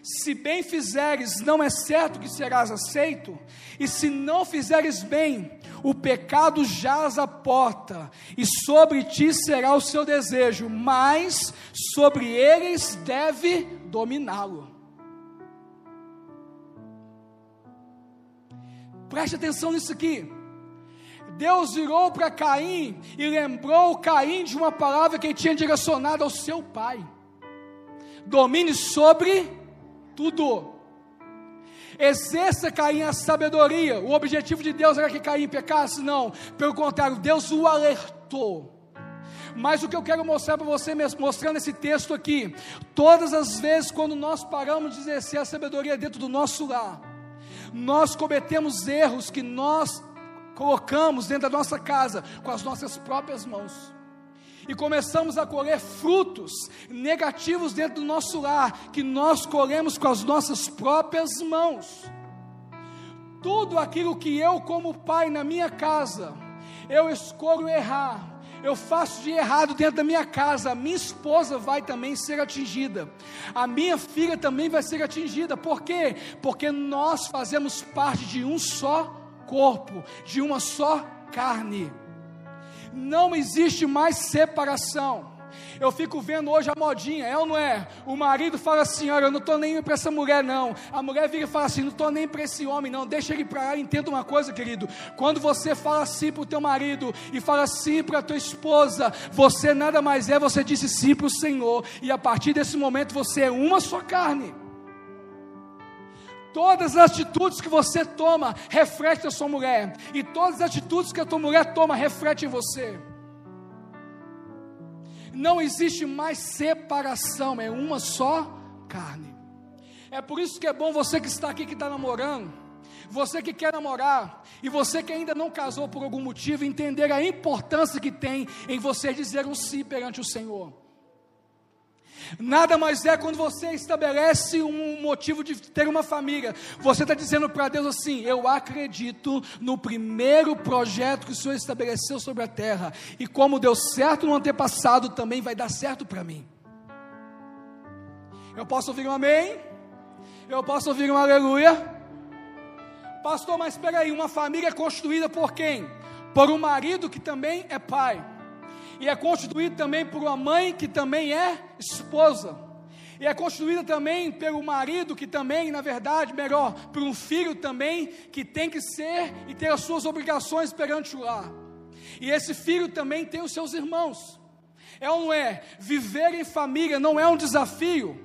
Se bem fizeres, não é certo que serás aceito, e se não fizeres bem, o pecado jaz à porta, e sobre ti será o seu desejo, mas sobre eles deve dominá-lo. Preste atenção nisso aqui. Deus virou para Caim e lembrou Caim de uma palavra que ele tinha direcionado ao seu pai: domine sobre tudo. Exerça Caim a sabedoria. O objetivo de Deus era que Caim pecasse? Não. Pelo contrário, Deus o alertou. Mas o que eu quero mostrar para você, mostrando esse texto aqui, todas as vezes quando nós paramos de exercer a sabedoria dentro do nosso lar, nós cometemos erros que nós colocamos dentro da nossa casa com as nossas próprias mãos e começamos a colher frutos negativos dentro do nosso lar, que nós colhemos com as nossas próprias mãos. Tudo aquilo que eu, como pai na minha casa, eu escolho errar, eu faço de errado dentro da minha casa, a minha esposa vai também ser atingida, a minha filha também vai ser atingida, por quê? Porque nós fazemos parte de um só corpo, de uma só carne não existe mais separação. Eu fico vendo hoje a modinha, é ou não é? O marido fala assim: Olha, eu não estou nem para essa mulher, não. A mulher vira e fala assim: Não estou nem para esse homem, não. Deixa ele para lá. Entenda uma coisa, querido. Quando você fala assim para o teu marido e fala sim para a tua esposa, você nada mais é, você disse sim para o Senhor. E a partir desse momento você é uma só carne. Todas as atitudes que você toma refletem a sua mulher, e todas as atitudes que a tua mulher toma refletem em você. Não existe mais separação, é uma só carne. É por isso que é bom você que está aqui, que está namorando, você que quer namorar, e você que ainda não casou por algum motivo, entender a importância que tem em você dizer um sim perante o Senhor. Nada mais é quando você estabelece um motivo de ter uma família. Você está dizendo para Deus assim: Eu acredito no primeiro projeto que o Senhor estabeleceu sobre a terra. E como deu certo no antepassado, também vai dar certo para mim. Eu posso ouvir um amém? Eu posso ouvir um aleluia? Pastor, mas espera aí, uma família é construída por quem? Por um marido que também é pai e é constituído também por uma mãe que também é esposa. E é constituída também pelo marido, que também, na verdade, melhor, por um filho também, que tem que ser e ter as suas obrigações perante o lar. E esse filho também tem os seus irmãos. É ou não é? Viver em família não é um desafio.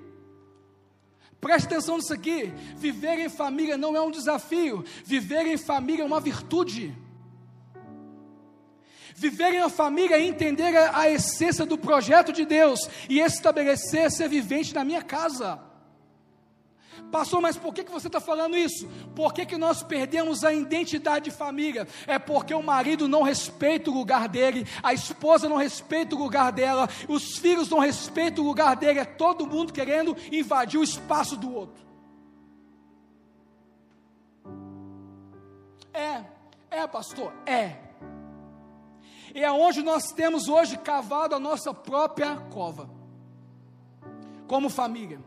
Preste atenção nisso aqui. Viver em família não é um desafio. Viver em família é uma virtude. Viver em uma família é entender a, a essência do projeto de Deus e estabelecer ser vivente na minha casa. Pastor, mas por que, que você está falando isso? Por que, que nós perdemos a identidade de família? É porque o marido não respeita o lugar dele, a esposa não respeita o lugar dela, os filhos não respeitam o lugar dele, é todo mundo querendo invadir o espaço do outro. É, É, pastor? É. E é onde nós temos hoje cavado a nossa própria cova, como família.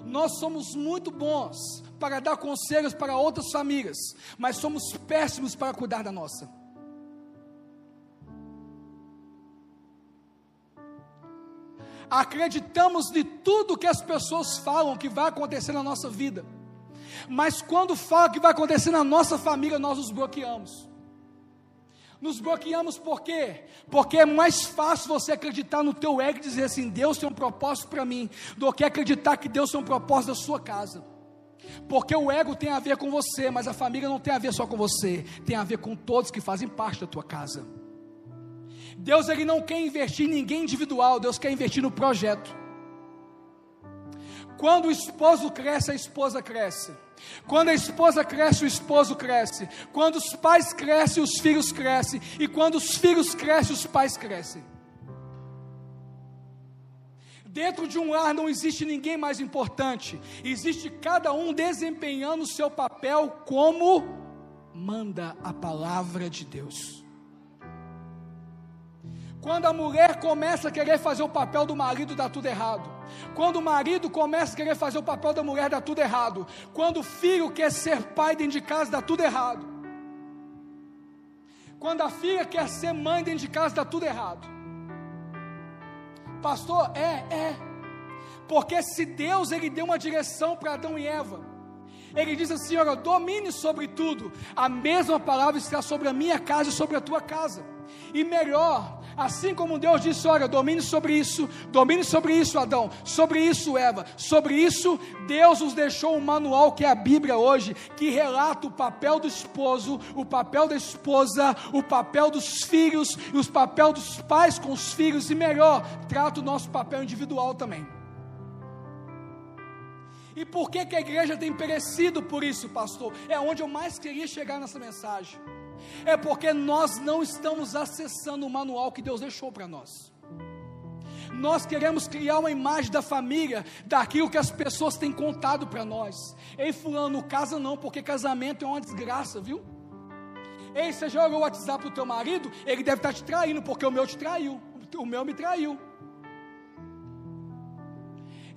Nós somos muito bons para dar conselhos para outras famílias, mas somos péssimos para cuidar da nossa. Acreditamos de tudo que as pessoas falam que vai acontecer na nossa vida, mas quando fala que vai acontecer na nossa família, nós nos bloqueamos. Nos bloqueamos por quê? Porque é mais fácil você acreditar no teu ego e dizer assim: Deus tem um propósito para mim, do que acreditar que Deus tem um propósito da sua casa. Porque o ego tem a ver com você, mas a família não tem a ver só com você, tem a ver com todos que fazem parte da tua casa. Deus ele não quer investir em ninguém individual, Deus quer investir no projeto. Quando o esposo cresce, a esposa cresce. Quando a esposa cresce, o esposo cresce. Quando os pais crescem, os filhos crescem. E quando os filhos crescem, os pais crescem. Dentro de um lar não existe ninguém mais importante, existe cada um desempenhando o seu papel como manda a palavra de Deus. Quando a mulher começa a querer fazer o papel do marido, dá tudo errado. Quando o marido começa a querer fazer o papel da mulher, dá tudo errado. Quando o filho quer ser pai dentro de casa, dá tudo errado. Quando a filha quer ser mãe dentro de casa, dá tudo errado. Pastor, é, é. Porque se Deus ele deu uma direção para Adão e Eva, ele diz assim: olha, domine sobre tudo. A mesma palavra está sobre a minha casa e sobre a tua casa. E melhor, assim como Deus disse: olha, domine sobre isso, domine sobre isso, Adão, sobre isso, Eva, sobre isso, Deus nos deixou um manual que é a Bíblia hoje, que relata o papel do esposo, o papel da esposa, o papel dos filhos e os papel dos pais com os filhos, e melhor, trata o nosso papel individual também. E por que, que a igreja tem perecido por isso, pastor? É onde eu mais queria chegar nessa mensagem é porque nós não estamos acessando o manual que Deus deixou para nós. Nós queremos criar uma imagem da família, daquilo que as pessoas têm contado para nós. Ei, Fulano, casa não, porque casamento é uma desgraça, viu? Ei, você já olhou o WhatsApp do teu marido? Ele deve estar te traindo, porque o meu te traiu. O meu me traiu.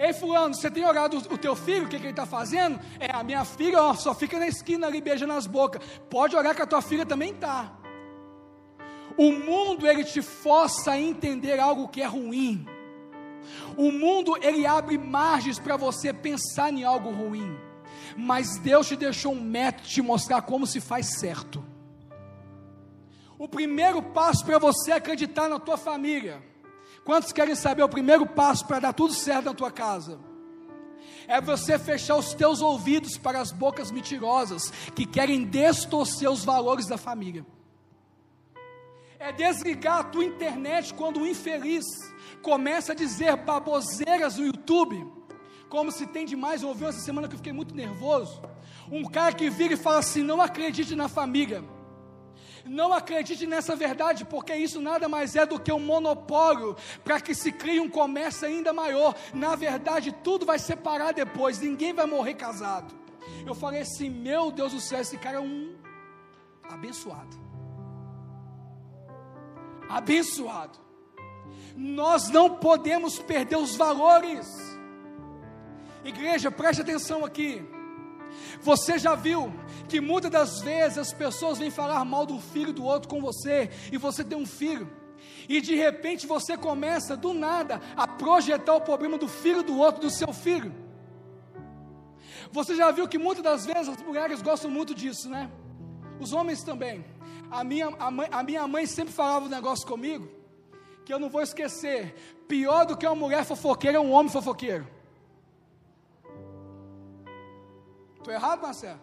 Ei, fulano, você tem orado o teu filho? O que, que ele está fazendo? É, a minha filha ó, só fica na esquina ali beijando as bocas. Pode orar que a tua filha também está. O mundo, ele te força a entender algo que é ruim. O mundo, ele abre margens para você pensar em algo ruim. Mas Deus te deixou um método de te mostrar como se faz certo. O primeiro passo para você acreditar na tua família Quantos querem saber o primeiro passo para dar tudo certo na tua casa? É você fechar os teus ouvidos para as bocas mentirosas que querem distorcer os valores da família. É desligar a tua internet quando o infeliz começa a dizer baboseiras no YouTube, como se tem demais. Eu ouvi essa semana que eu fiquei muito nervoso. Um cara que vira e fala assim: não acredite na família. Não acredite nessa verdade, porque isso nada mais é do que um monopólio para que se crie um comércio ainda maior. Na verdade, tudo vai separar depois, ninguém vai morrer casado. Eu falei assim: meu Deus do céu, esse cara é um abençoado. Abençoado. Nós não podemos perder os valores. Igreja, preste atenção aqui. Você já viu que muitas das vezes as pessoas vêm falar mal do filho do outro com você, e você tem um filho, e de repente você começa do nada a projetar o problema do filho do outro, do seu filho. Você já viu que muitas das vezes as mulheres gostam muito disso, né? Os homens também. A minha, a, mãe, a minha mãe sempre falava um negócio comigo, que eu não vou esquecer: pior do que uma mulher fofoqueira é um homem fofoqueiro. Estou errado, Marcelo?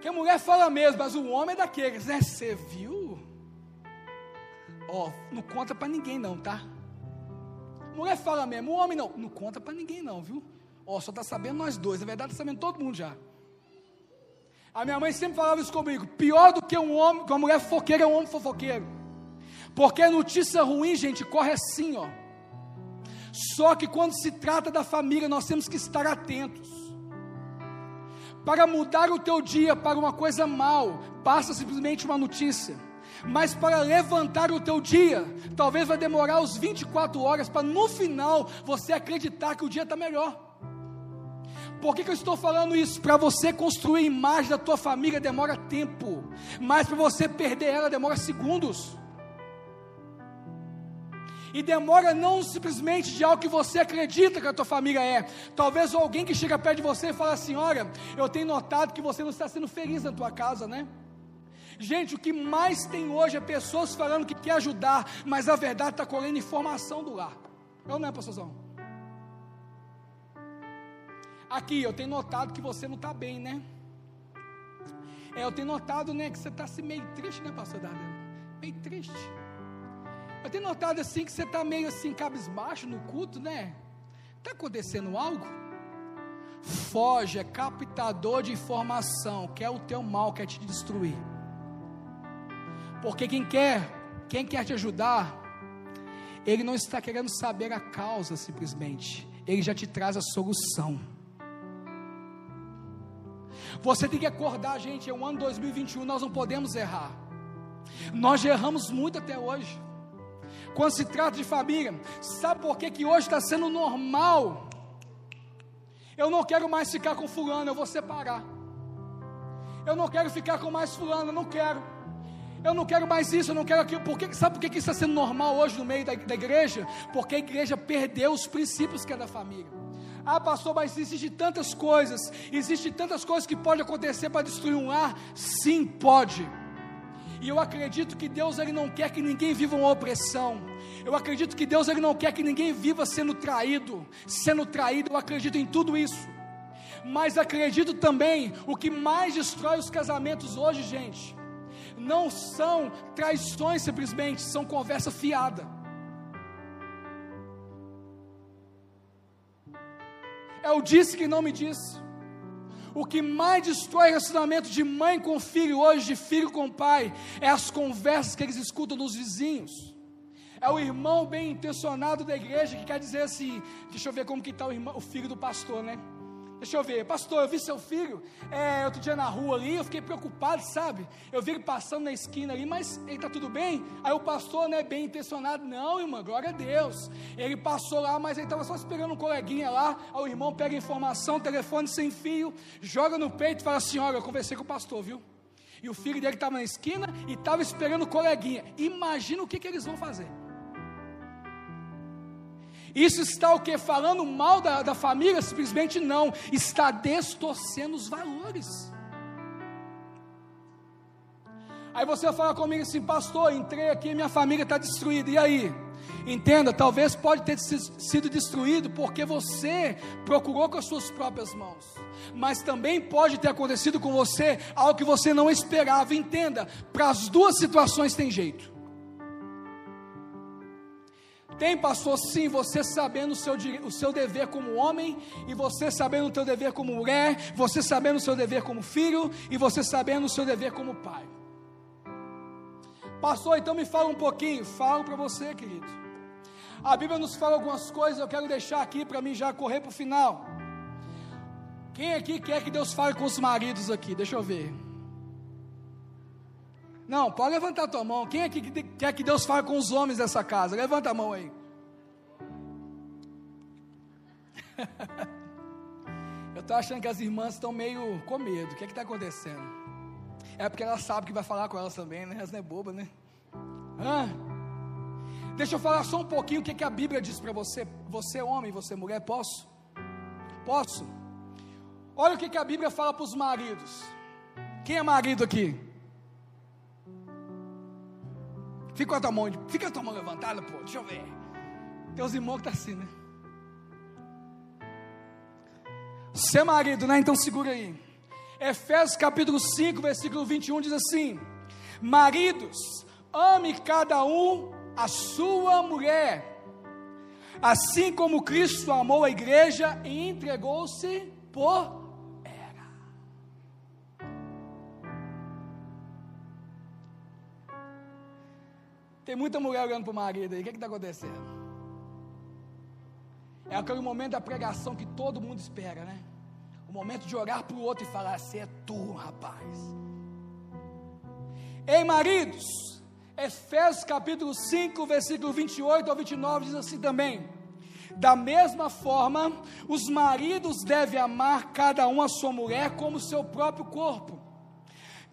Que a mulher fala mesmo, mas o homem é daqueles, né? Você viu? Ó, não conta para ninguém não, tá? A mulher fala mesmo, o homem não, não conta para ninguém não, viu? Ó, só está sabendo nós dois, na verdade está sabendo todo mundo já. A minha mãe sempre falava isso comigo, pior do que um homem, que uma mulher fofoqueira é um homem fofoqueiro. Porque notícia ruim, gente, corre assim, ó. Só que quando se trata da família, nós temos que estar atentos Para mudar o teu dia para uma coisa mal, basta simplesmente uma notícia. Mas para levantar o teu dia, talvez vai demorar os 24 horas para no final você acreditar que o dia está melhor. Por que, que eu estou falando isso? Para você construir a imagem da tua família demora tempo, mas para você perder ela demora segundos. E demora não simplesmente de algo que você acredita que a tua família é. Talvez alguém que chega perto de você e fala assim: Olha, eu tenho notado que você não está sendo feliz na tua casa, né? Gente, o que mais tem hoje é pessoas falando que quer ajudar, mas a verdade está colhendo informação do lar. Eu é não é, pastorzão? Aqui, eu tenho notado que você não está bem, né? É, eu tenho notado, né, que você está assim meio triste, né, pastor Dada? Meio triste. Eu tenho notado assim que você está meio assim, cabisbaixo no culto, né? Está acontecendo algo? Foge, é captador de informação, quer o teu mal, quer te destruir. Porque quem quer, quem quer te ajudar, ele não está querendo saber a causa simplesmente, ele já te traz a solução. Você tem que acordar, gente. É o ano 2021, nós não podemos errar. Nós já erramos muito até hoje. Quando se trata de família, sabe por que, que hoje está sendo normal? Eu não quero mais ficar com fulano, eu vou separar. Eu não quero ficar com mais fulano, eu não quero. Eu não quero mais isso, eu não quero aquilo. Por que, sabe por que, que isso está sendo normal hoje no meio da, da igreja? Porque a igreja perdeu os princípios que é da família. Ah, pastor, mas existem tantas coisas, existem tantas coisas que podem acontecer para destruir um lar? Sim, pode. E eu acredito que Deus ele não quer que ninguém viva uma opressão. Eu acredito que Deus ele não quer que ninguém viva sendo traído, sendo traído. Eu acredito em tudo isso. Mas acredito também o que mais destrói os casamentos hoje, gente, não são traições simplesmente, são conversa fiada. É o disse que não me disse. O que mais destrói relacionamento de mãe com filho hoje, de filho com pai, é as conversas que eles escutam dos vizinhos. É o irmão bem intencionado da igreja que quer dizer assim: deixa eu ver como que está o, o filho do pastor, né? Deixa eu ver, pastor, eu vi seu filho é, outro dia na rua ali, eu fiquei preocupado, sabe? Eu vi ele passando na esquina ali, mas ele está tudo bem? Aí o pastor, né, bem intencionado, não, irmã, glória a Deus. Ele passou lá, mas ele estava só esperando um coleguinha lá. Aí o irmão pega a informação, telefone sem fio, joga no peito e fala assim: Olha, eu conversei com o pastor, viu? E o filho dele estava na esquina e estava esperando o coleguinha. Imagina o que, que eles vão fazer. Isso está o que? Falando mal da, da família? Simplesmente não. Está distorcendo os valores. Aí você vai falar comigo assim, pastor, entrei aqui, minha família está destruída. E aí? Entenda, talvez pode ter sido destruído porque você procurou com as suas próprias mãos. Mas também pode ter acontecido com você algo que você não esperava. Entenda, para as duas situações tem jeito. Tem, pastor, sim, você sabendo o seu, o seu dever como homem, e você sabendo o seu dever como mulher, você sabendo o seu dever como filho, e você sabendo o seu dever como pai. Pastor, então me fala um pouquinho, falo para você, querido. A Bíblia nos fala algumas coisas, eu quero deixar aqui para mim já correr para o final. Quem aqui quer que Deus fale com os maridos aqui? Deixa eu ver. Não, pode levantar a tua mão. Quem é que quer que Deus fale com os homens dessa casa? Levanta a mão aí. Eu estou achando que as irmãs estão meio com medo. O que é está acontecendo? É porque elas sabem que vai falar com elas também, né? Elas não é boba, né? Hã? Deixa eu falar só um pouquinho o que, é que a Bíblia diz para você. Você é homem, você é mulher, posso? Posso? Olha o que, que a Bíblia fala para os maridos. Quem é marido aqui? Fica com a tua mão, fica a tua mão levantada, pô, deixa eu ver. Teus irmãos que tá assim, né? É marido, né? Então segura aí. Efésios capítulo 5, versículo 21 diz assim: Maridos, ame cada um a sua mulher, assim como Cristo amou a igreja e entregou-se por Tem muita mulher olhando para o marido aí. O que está acontecendo? É aquele momento da pregação que todo mundo espera, né? O momento de olhar para o outro e falar assim: é tu, rapaz. Ei, maridos, Efésios capítulo 5, versículo 28 ao 29 diz assim também: Da mesma forma, os maridos devem amar cada um a sua mulher como seu próprio corpo.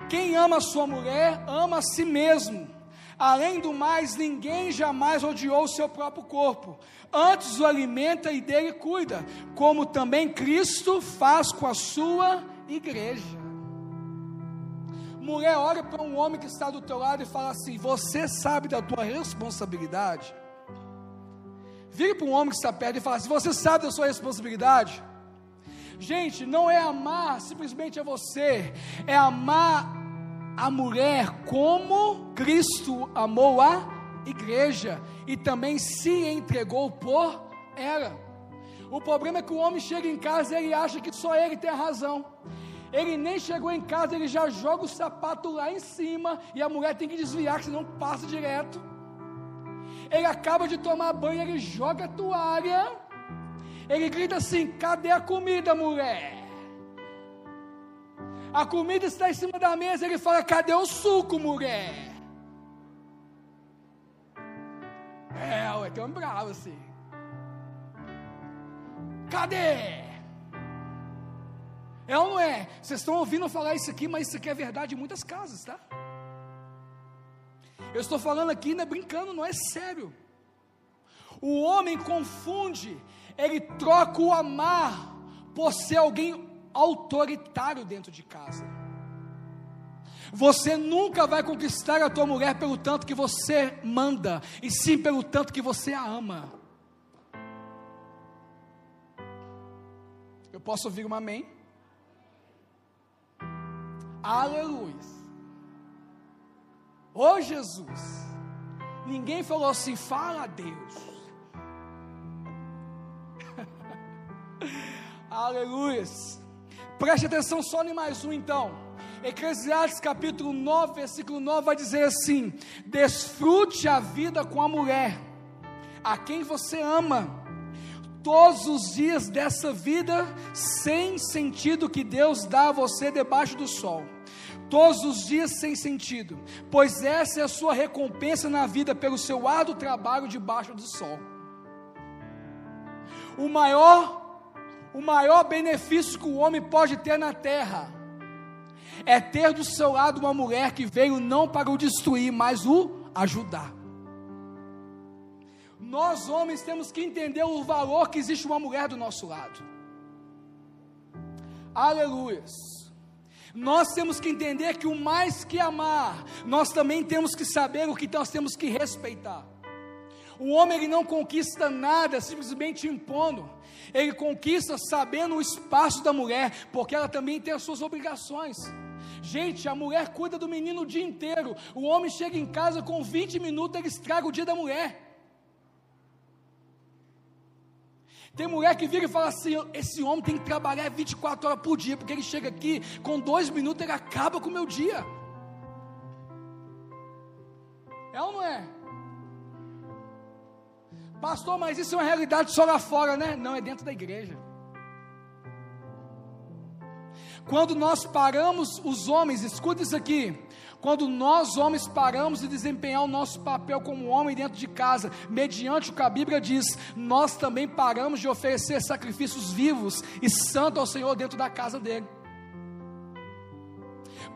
Quem ama a sua mulher, ama a si mesmo. Além do mais, ninguém jamais odiou o seu próprio corpo, antes o alimenta e dele cuida, como também Cristo faz com a sua igreja. Mulher, olha para um homem que está do teu lado e fala assim: Você sabe da tua responsabilidade? Vire para um homem que está perto e fala assim: Você sabe da sua responsabilidade? Gente, não é amar simplesmente a você, é amar a mulher como Cristo amou a igreja e também se entregou por ela. O problema é que o homem chega em casa e ele acha que só ele tem a razão. Ele nem chegou em casa, ele já joga o sapato lá em cima e a mulher tem que desviar, senão passa direto. Ele acaba de tomar banho, ele joga a toalha. Ele grita assim: cadê a comida, mulher? A comida está em cima da mesa. Ele fala: cadê o suco, mulher? É, ué, tem um bravo assim. Cadê? É ou não é? Vocês estão ouvindo falar isso aqui, mas isso aqui é verdade em muitas casas, tá? Eu estou falando aqui, não é brincando, não é sério. O homem confunde, ele troca o amar por ser alguém autoritário dentro de casa. Você nunca vai conquistar a tua mulher pelo tanto que você manda, e sim pelo tanto que você a ama. Eu posso ouvir um amém? Aleluia. Ô oh, Jesus. Ninguém falou assim, fala a Deus. Aleluia. Preste atenção só em mais um então. Eclesiastes capítulo 9, versículo 9 vai dizer assim: Desfrute a vida com a mulher, a quem você ama, todos os dias dessa vida sem sentido que Deus dá a você debaixo do sol todos os dias sem sentido, pois essa é a sua recompensa na vida pelo seu árduo trabalho debaixo do sol. O maior, o maior benefício que o homem pode ter na terra é ter do seu lado uma mulher que veio não para o destruir, mas o ajudar. Nós homens temos que entender o valor que existe uma mulher do nosso lado. Aleluias. Nós temos que entender que o mais que amar, nós também temos que saber o que nós temos que respeitar. O homem ele não conquista nada simplesmente impondo. Ele conquista sabendo o espaço da mulher, porque ela também tem as suas obrigações. Gente, a mulher cuida do menino o dia inteiro. O homem chega em casa com 20 minutos, ele estraga o dia da mulher. Tem mulher que vira e fala assim: esse homem tem que trabalhar 24 horas por dia, porque ele chega aqui, com dois minutos ele acaba com o meu dia. É ou não é? Pastor, mas isso é uma realidade só lá fora, né? Não, é dentro da igreja. Quando nós paramos, os homens, escuta isso aqui, quando nós, homens, paramos de desempenhar o nosso papel como homem dentro de casa, mediante o que a Bíblia diz, nós também paramos de oferecer sacrifícios vivos e santos ao Senhor dentro da casa dele.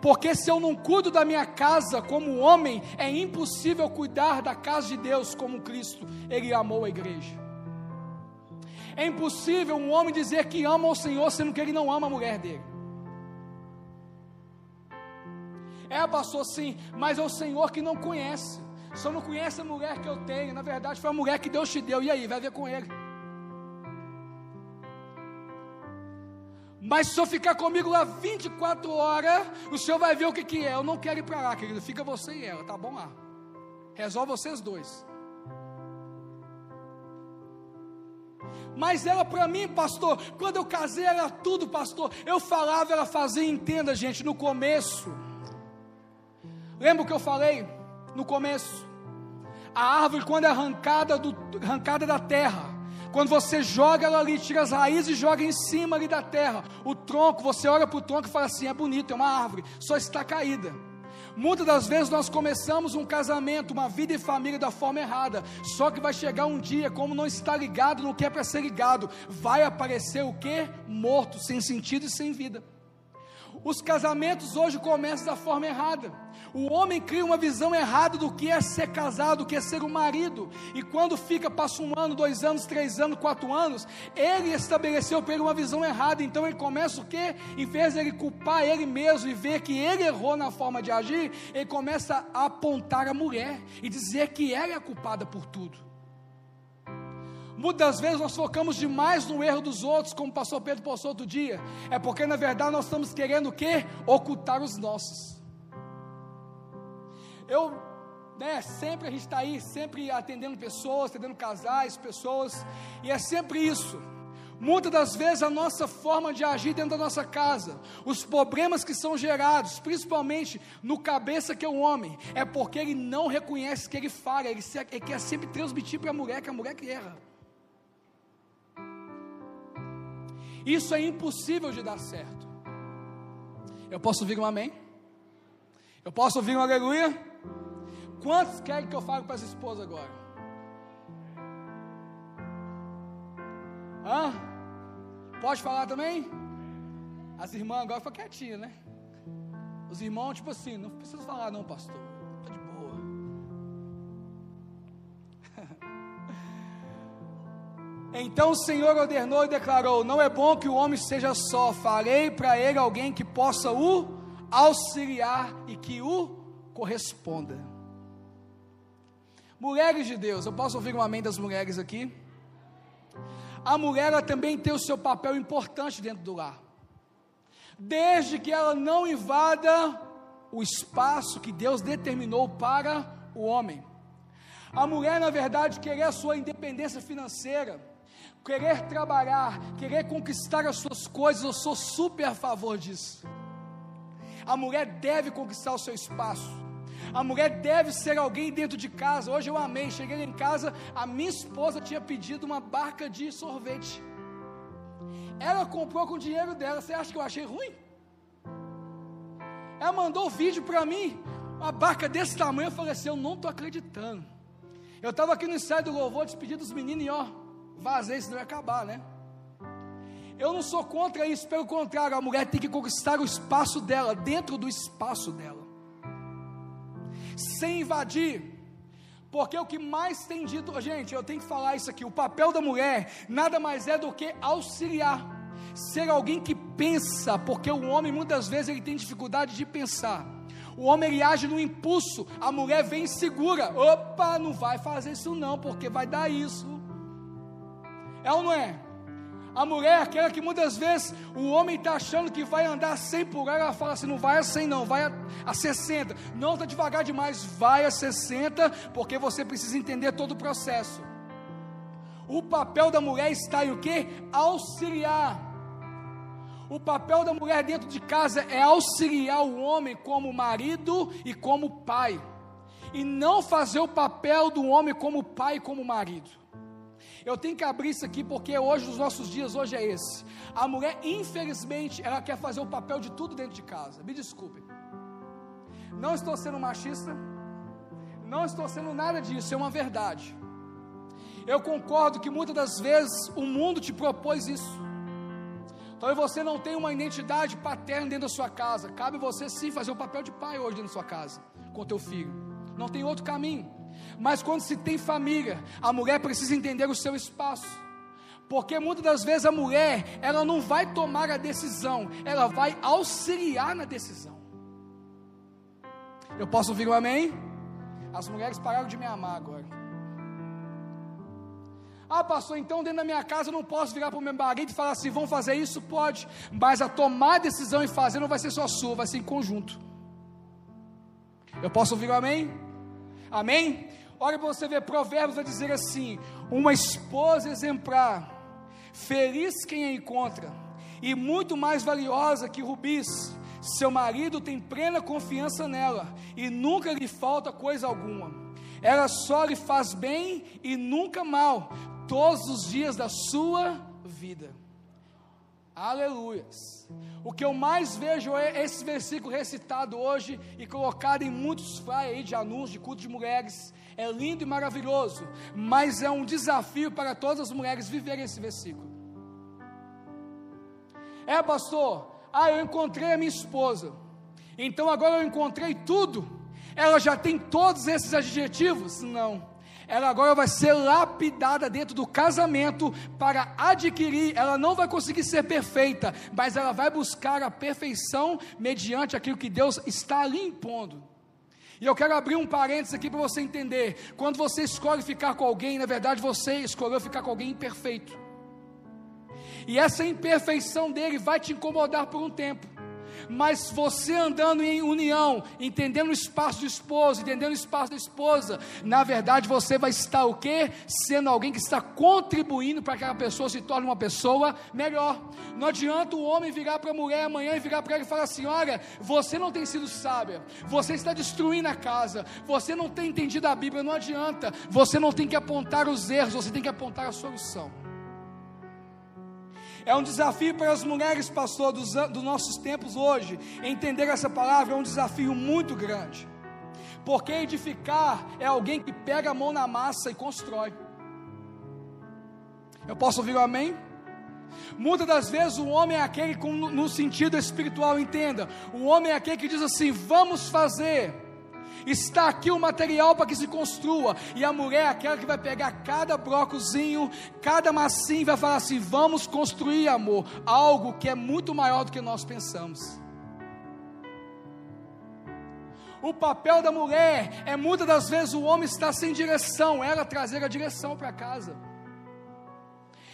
Porque se eu não cuido da minha casa como homem, é impossível cuidar da casa de Deus como Cristo, Ele amou a igreja. É impossível um homem dizer que ama o Senhor, sendo que ele não ama a mulher dele. É, pastor, sim, mas é o Senhor que não conhece. Só não conhece a mulher que eu tenho. Na verdade, foi a mulher que Deus te deu. E aí, vai ver com ele. Mas se eu ficar comigo lá 24 horas, o senhor vai ver o que, que é. Eu não quero ir para lá, querido. Fica você e ela, tá bom lá. Resolve vocês dois. Mas ela para mim, pastor, quando eu casei era tudo, pastor. Eu falava, ela fazia, entenda, gente, no começo. Lembra o que eu falei no começo? A árvore, quando é arrancada, do, arrancada da terra, Quando você joga ela ali, tira as raízes e joga em cima ali da terra, o tronco, você olha para o tronco e fala assim: é bonito, é uma árvore, só está caída. Muitas das vezes nós começamos um casamento, uma vida e família da forma errada. Só que vai chegar um dia, como não está ligado no que é para ser ligado, vai aparecer o que? Morto, sem sentido e sem vida. Os casamentos hoje começam da forma errada. O homem cria uma visão errada do que é ser casado, do que é ser um marido. E quando fica, passa um ano, dois anos, três anos, quatro anos, ele estabeleceu para ele uma visão errada. Então ele começa o quê? Em vez de ele culpar ele mesmo e ver que ele errou na forma de agir, ele começa a apontar a mulher e dizer que ela é culpada por tudo. Muitas vezes nós focamos demais no erro dos outros, como o pastor Pedro postou outro dia. É porque na verdade nós estamos querendo o quê? Ocultar os nossos. Eu, né, sempre a gente está aí, sempre atendendo pessoas, atendendo casais, pessoas, e é sempre isso. Muitas das vezes a nossa forma de agir dentro da nossa casa, os problemas que são gerados, principalmente no cabeça que é o homem, é porque ele não reconhece que ele falha, ele, ele quer sempre transmitir para a mulher que a mulher que erra. Isso é impossível de dar certo. Eu posso ouvir um amém? Eu posso ouvir um aleluia? Quantos querem que eu fale para as esposas agora? Hã? Pode falar também? As irmãs agora ficam quietinhas, né? Os irmãos, tipo assim, não precisa falar não, pastor. Então o Senhor ordenou e declarou: Não é bom que o homem seja só, farei para ele alguém que possa o auxiliar e que o corresponda. Mulheres de Deus, eu posso ouvir um amém das mulheres aqui? A mulher também tem o seu papel importante dentro do lar, desde que ela não invada o espaço que Deus determinou para o homem. A mulher, na verdade, querer a sua independência financeira, querer trabalhar, querer conquistar as suas coisas, eu sou super a favor disso. A mulher deve conquistar o seu espaço. A mulher deve ser alguém dentro de casa. Hoje eu amei, cheguei em casa, a minha esposa tinha pedido uma barca de sorvete. Ela comprou com o dinheiro dela. Você acha que eu achei ruim? Ela mandou o vídeo para mim, uma barca desse tamanho. Eu falei assim: eu não estou acreditando. Eu estava aqui no ensaio do louvor, despedi dos meninos e ó, vazei, senão ia acabar, né? Eu não sou contra isso, pelo contrário, a mulher tem que conquistar o espaço dela, dentro do espaço dela, sem invadir, porque o que mais tem dito, gente, eu tenho que falar isso aqui: o papel da mulher nada mais é do que auxiliar, ser alguém que pensa, porque o homem muitas vezes ele tem dificuldade de pensar. O homem ele age no impulso, a mulher vem segura. Opa, não vai fazer isso não, porque vai dar isso. É ou não é? A mulher, aquela que muitas vezes o homem está achando que vai andar 100 por hora, ela fala assim: não vai a 100, não, vai a, a 60. Não, está devagar demais, vai a 60, porque você precisa entender todo o processo. O papel da mulher está em o que? Auxiliar. O papel da mulher dentro de casa é auxiliar o homem como marido e como pai, e não fazer o papel do homem como pai e como marido. Eu tenho que abrir isso aqui porque hoje, os nossos dias, hoje é esse. A mulher, infelizmente, ela quer fazer o papel de tudo dentro de casa. Me desculpem. Não estou sendo machista, não estou sendo nada disso, é uma verdade. Eu concordo que muitas das vezes o mundo te propôs isso. Talvez você não tenha uma identidade paterna dentro da sua casa. Cabe você sim fazer o papel de pai hoje dentro da sua casa, com teu filho. Não tem outro caminho. Mas quando se tem família, a mulher precisa entender o seu espaço. Porque muitas das vezes a mulher, ela não vai tomar a decisão, ela vai auxiliar na decisão. Eu posso ouvir um amém? As mulheres pararam de me amar agora. Ah, pastor, então dentro da minha casa eu não posso virar para o meu marido e falar assim: vão fazer isso? Pode, mas a tomar a decisão e fazer não vai ser só sua, vai ser em conjunto. Eu posso ouvir um amém? Amém? Olha para você ver, Provérbios vai dizer assim: uma esposa exemplar, feliz quem a encontra, e muito mais valiosa que rubis. Seu marido tem plena confiança nela e nunca lhe falta coisa alguma. Ela só lhe faz bem e nunca mal. todos os dias da sua vida. Aleluias. O que eu mais vejo é esse versículo recitado hoje e colocado em muitos flyers aí de anúncios de culto de mulheres. É lindo e maravilhoso, mas é um desafio para todas as mulheres viverem esse versículo. É, pastor, ah, eu encontrei a minha esposa, então agora eu encontrei tudo. Ela já tem todos esses adjetivos? Não ela agora vai ser lapidada dentro do casamento para adquirir. Ela não vai conseguir ser perfeita, mas ela vai buscar a perfeição mediante aquilo que Deus está lhe impondo. E eu quero abrir um parênteses aqui para você entender. Quando você escolhe ficar com alguém, na verdade você escolheu ficar com alguém imperfeito. E essa imperfeição dele vai te incomodar por um tempo mas você andando em união, entendendo o espaço do esposo, entendendo o espaço da esposa, na verdade você vai estar o quê? Sendo alguém que está contribuindo para que aquela pessoa se torne uma pessoa melhor. Não adianta o homem virar para a mulher amanhã e virar para ela e falar assim: olha, você não tem sido sábia, você está destruindo a casa, você não tem entendido a Bíblia, não adianta, você não tem que apontar os erros, você tem que apontar a solução. É um desafio para as mulheres, pastor, dos, dos nossos tempos hoje. Entender essa palavra é um desafio muito grande. Porque edificar é alguém que pega a mão na massa e constrói. Eu posso ouvir um amém? Muitas das vezes o homem é aquele que, no sentido espiritual, entenda. O homem é aquele que diz assim: vamos fazer Está aqui o material para que se construa. E a mulher é aquela que vai pegar cada brocozinho, cada massinho vai falar assim: vamos construir, amor, algo que é muito maior do que nós pensamos. O papel da mulher é muitas das vezes o homem estar sem direção, ela trazer a direção para casa.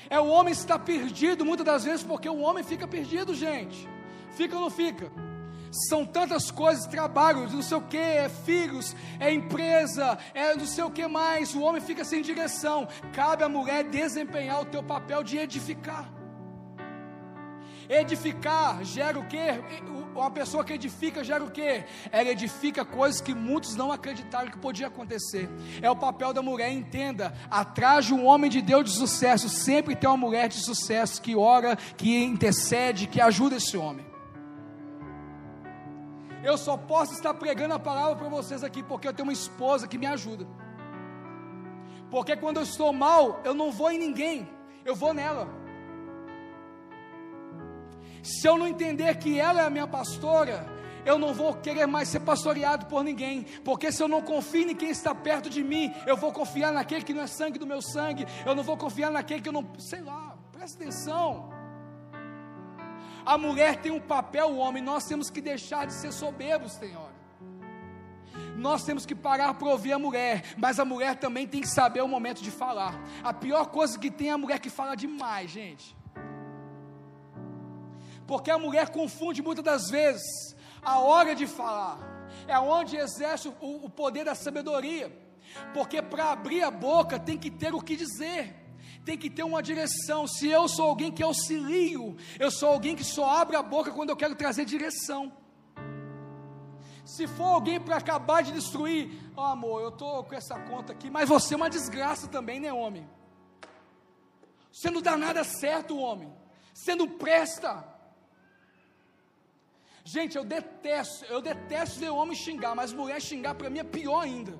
É o homem estar perdido muitas das vezes porque o homem fica perdido, gente. Fica ou não fica? São tantas coisas, trabalho, não sei o que, é filhos, é empresa, é não sei o que mais, o homem fica sem direção, cabe à mulher desempenhar o teu papel de edificar. Edificar gera o que? Uma pessoa que edifica gera o que? Ela edifica coisas que muitos não acreditaram que podia acontecer. É o papel da mulher, entenda. Atrás de um homem de Deus de sucesso, sempre tem uma mulher de sucesso que ora, que intercede, que ajuda esse homem. Eu só posso estar pregando a palavra para vocês aqui porque eu tenho uma esposa que me ajuda. Porque quando eu estou mal, eu não vou em ninguém, eu vou nela. Se eu não entender que ela é a minha pastora, eu não vou querer mais ser pastoreado por ninguém, porque se eu não confio em quem está perto de mim, eu vou confiar naquele que não é sangue do meu sangue, eu não vou confiar naquele que eu não, sei lá, presta atenção. A mulher tem um papel, o homem, nós temos que deixar de ser soberbos, Senhor. Nós temos que parar para ouvir a mulher, mas a mulher também tem que saber o momento de falar. A pior coisa que tem é a mulher que fala demais, gente. Porque a mulher confunde muitas das vezes a hora de falar, é onde exerce o, o poder da sabedoria. Porque para abrir a boca tem que ter o que dizer tem que ter uma direção. Se eu sou alguém que auxilio, eu sou alguém que só abre a boca quando eu quero trazer direção. Se for alguém para acabar de destruir, oh, amor, eu estou com essa conta aqui, mas você é uma desgraça também, né, homem? Você não dá nada certo, homem. Você não presta. Gente, eu detesto, eu detesto ver homem xingar, mas mulher xingar para mim é pior ainda.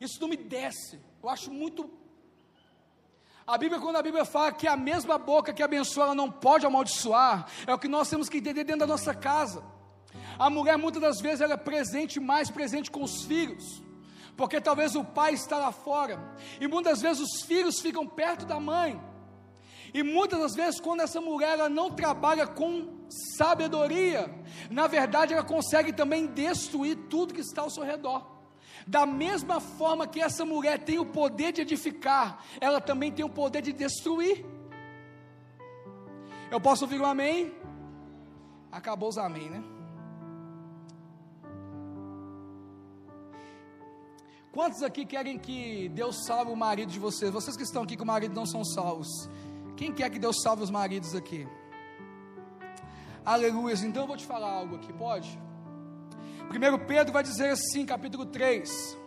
Isso não me desce. Eu acho muito. A Bíblia, quando a Bíblia fala que a mesma boca que abençoa, ela não pode amaldiçoar, é o que nós temos que entender dentro da nossa casa. A mulher, muitas das vezes, ela é presente, mais presente com os filhos, porque talvez o pai está lá fora, e muitas vezes os filhos ficam perto da mãe. E muitas das vezes, quando essa mulher ela não trabalha com sabedoria, na verdade ela consegue também destruir tudo que está ao seu redor. Da mesma forma que essa mulher tem o poder de edificar, ela também tem o poder de destruir. Eu posso ouvir um amém? Acabou os amém, né? Quantos aqui querem que Deus salve o marido de vocês? Vocês que estão aqui com o marido não são salvos. Quem quer que Deus salve os maridos aqui? Aleluia. Então eu vou te falar algo aqui, pode? 1 Pedro vai dizer assim, capítulo 3: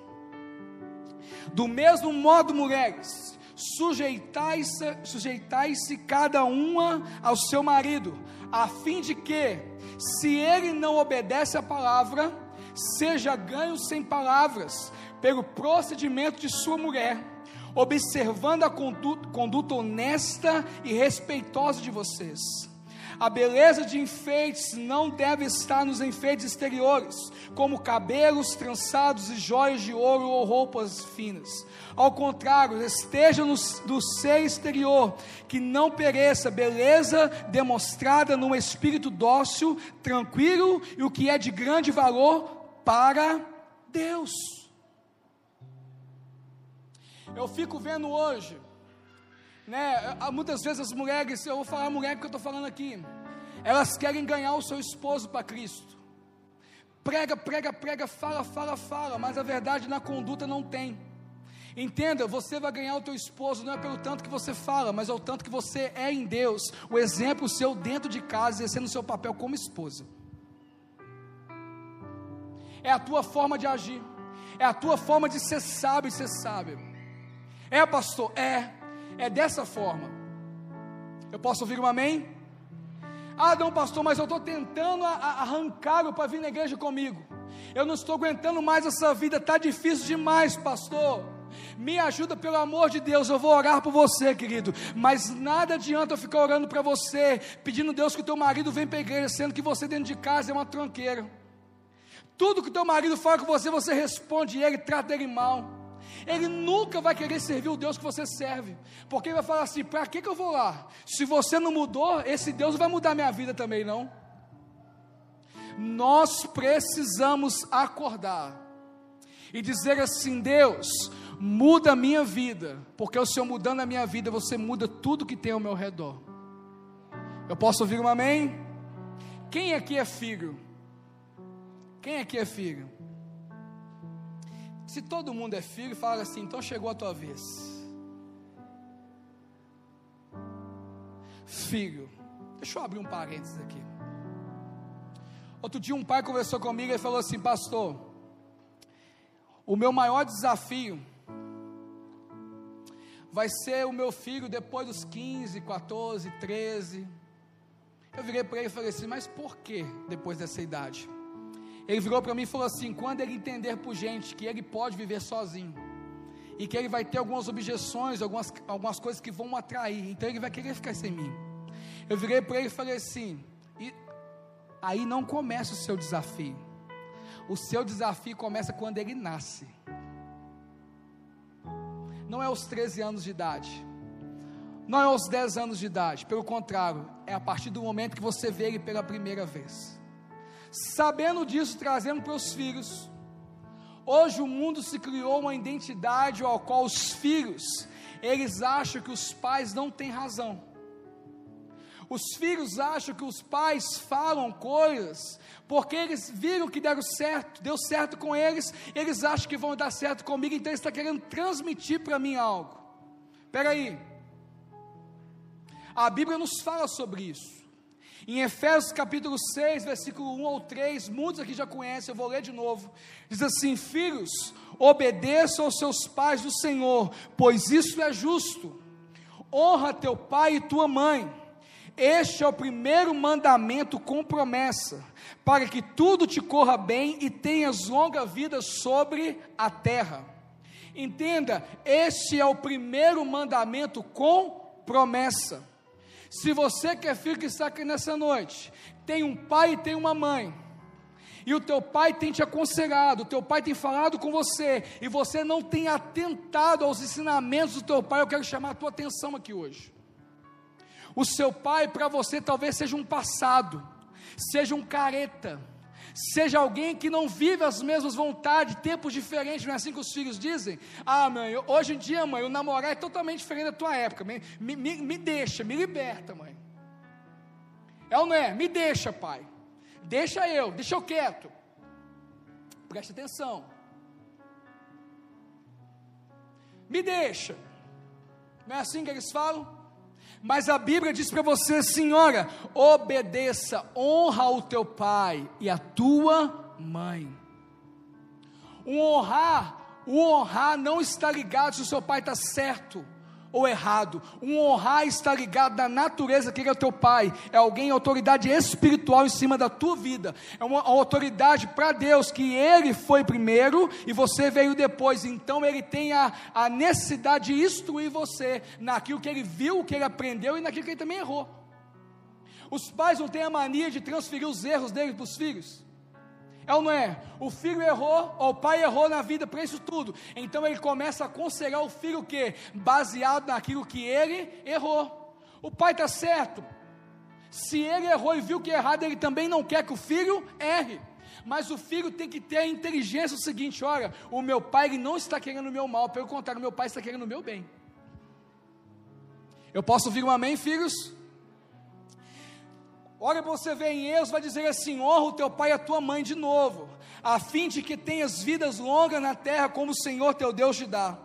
Do mesmo modo, mulheres, sujeitai-se sujeitai cada uma ao seu marido, a fim de que, se ele não obedece à palavra, seja ganho sem palavras, pelo procedimento de sua mulher, observando a conduta, conduta honesta e respeitosa de vocês a beleza de enfeites não deve estar nos enfeites exteriores, como cabelos trançados e joias de ouro ou roupas finas. Ao contrário, esteja no, no ser exterior, que não pereça, beleza demonstrada num espírito dócil, tranquilo e o que é de grande valor para Deus. Eu fico vendo hoje né? Muitas vezes as mulheres, eu vou falar mulher porque eu estou falando aqui, elas querem ganhar o seu esposo para Cristo. Prega, prega, prega, fala, fala, fala, mas a verdade na conduta não tem. Entenda, você vai ganhar o teu esposo não é pelo tanto que você fala, mas é o tanto que você é em Deus. O exemplo seu dentro de casa, exercendo o seu papel como esposa. É a tua forma de agir. É a tua forma de ser sábio e ser sábio. É, pastor? É. É dessa forma. Eu posso ouvir um amém? Ah, não, pastor, mas eu estou tentando arrancá-lo para vir na igreja comigo. Eu não estou aguentando mais essa vida, está difícil demais, pastor. Me ajuda pelo amor de Deus, eu vou orar por você, querido. Mas nada adianta eu ficar orando para você, pedindo a Deus que o teu marido venha para a igreja, sendo que você dentro de casa é uma tranqueira. Tudo que o teu marido fala com você, você responde ele, trata ele mal. Ele nunca vai querer servir o Deus que você serve, porque ele vai falar assim: para que, que eu vou lá? Se você não mudou, esse Deus vai mudar minha vida também, não. Nós precisamos acordar e dizer assim: Deus, muda a minha vida, porque o Senhor mudando a minha vida, você muda tudo que tem ao meu redor. Eu posso ouvir um amém? Quem aqui é filho? Quem aqui é filho? Se todo mundo é filho, fala assim: então chegou a tua vez. Filho, deixa eu abrir um parênteses aqui. Outro dia um pai conversou comigo e falou assim: Pastor, o meu maior desafio vai ser o meu filho depois dos 15, 14, 13. Eu virei para ele e falei assim: Mas por que depois dessa idade? Ele virou para mim e falou assim: quando ele entender por gente que ele pode viver sozinho, e que ele vai ter algumas objeções, algumas, algumas coisas que vão atrair, então ele vai querer ficar sem mim. Eu virei para ele e falei assim: e aí não começa o seu desafio. O seu desafio começa quando ele nasce. Não é aos 13 anos de idade. Não é aos 10 anos de idade. Pelo contrário, é a partir do momento que você vê ele pela primeira vez. Sabendo disso, trazendo para os filhos. Hoje o mundo se criou uma identidade ao qual os filhos, eles acham que os pais não têm razão. Os filhos acham que os pais falam coisas porque eles viram que deram certo, deu certo com eles, eles acham que vão dar certo comigo, então está querendo transmitir para mim algo. Espera aí. A Bíblia nos fala sobre isso. Em Efésios capítulo 6, versículo 1 ou 3, muitos aqui já conhecem, eu vou ler de novo. Diz assim: Filhos, obedeçam aos seus pais do Senhor, pois isso é justo. Honra teu pai e tua mãe. Este é o primeiro mandamento com promessa, para que tudo te corra bem e tenhas longa vida sobre a terra. Entenda, este é o primeiro mandamento com promessa. Se você que é filho que está aqui nessa noite, tem um pai e tem uma mãe, e o teu pai tem te aconselhado, o teu pai tem falado com você, e você não tem atentado aos ensinamentos do teu pai, eu quero chamar a tua atenção aqui hoje. O seu pai para você talvez seja um passado, seja um careta, seja alguém que não vive as mesmas vontades, tempos diferentes, não é assim que os filhos dizem? Ah, mãe, hoje em dia, mãe, o namorar é totalmente diferente da tua época, me, me, me deixa, me liberta, mãe. É ou não é? Me deixa, pai. Deixa eu, deixa eu quieto. Preste atenção. Me deixa. Não é assim que eles falam? Mas a Bíblia diz para você, senhora, obedeça, honra o teu pai e a tua mãe. Um honrar O honrar não está ligado se o seu pai está certo ou errado. Um honrar está ligado na natureza que ele é o teu pai. É alguém autoridade espiritual em cima da tua vida. É uma autoridade para Deus que ele foi primeiro e você veio depois. Então ele tem a, a necessidade de instruir você naquilo que ele viu, que ele aprendeu e naquilo que ele também errou. Os pais não têm a mania de transferir os erros dele para os filhos. É ou não é? O filho errou, ou o pai errou na vida para isso tudo. Então ele começa a aconselhar o filho o quê? Baseado naquilo que ele errou. O pai está certo. Se ele errou e viu que é errado, ele também não quer que o filho erre. Mas o filho tem que ter a inteligência o seguinte: olha, o meu pai ele não está querendo o meu mal, pelo contrário, o meu pai está querendo o meu bem. Eu posso ouvir um amém, filhos? Olha você ver em Êxodo, vai dizer assim: honra o teu pai e a tua mãe de novo, a fim de que tenhas vidas longas na terra, como o Senhor teu Deus te dá.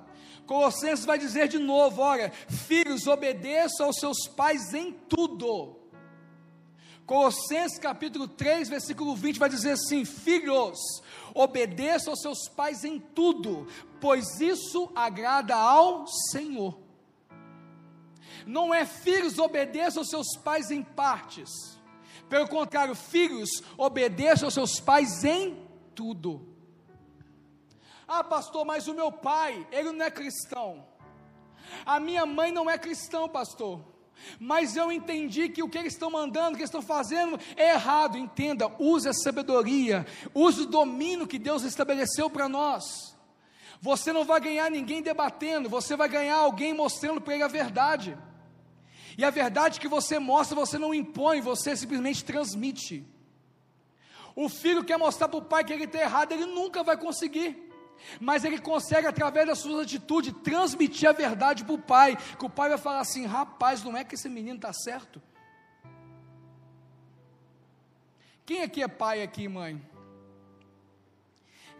Colossenses vai dizer de novo: olha, filhos, obedeçam aos seus pais em tudo. Colossenses capítulo 3, versículo 20 vai dizer assim: Filhos, obedeçam aos seus pais em tudo, pois isso agrada ao Senhor. Não é filhos, obedeçam aos seus pais em partes pelo contrário, filhos, obedeçam aos seus pais em tudo. Ah, pastor, mas o meu pai, ele não é cristão. A minha mãe não é cristão, pastor. Mas eu entendi que o que eles estão mandando, o que eles estão fazendo é errado. Entenda, use a sabedoria, use o domínio que Deus estabeleceu para nós. Você não vai ganhar ninguém debatendo, você vai ganhar alguém mostrando para ele a verdade. E a verdade que você mostra, você não impõe, você simplesmente transmite. O filho quer mostrar para o pai que ele está errado, ele nunca vai conseguir. Mas ele consegue, através das suas atitudes, transmitir a verdade para o pai. Que o pai vai falar assim: rapaz, não é que esse menino está certo? Quem aqui é pai aqui, mãe?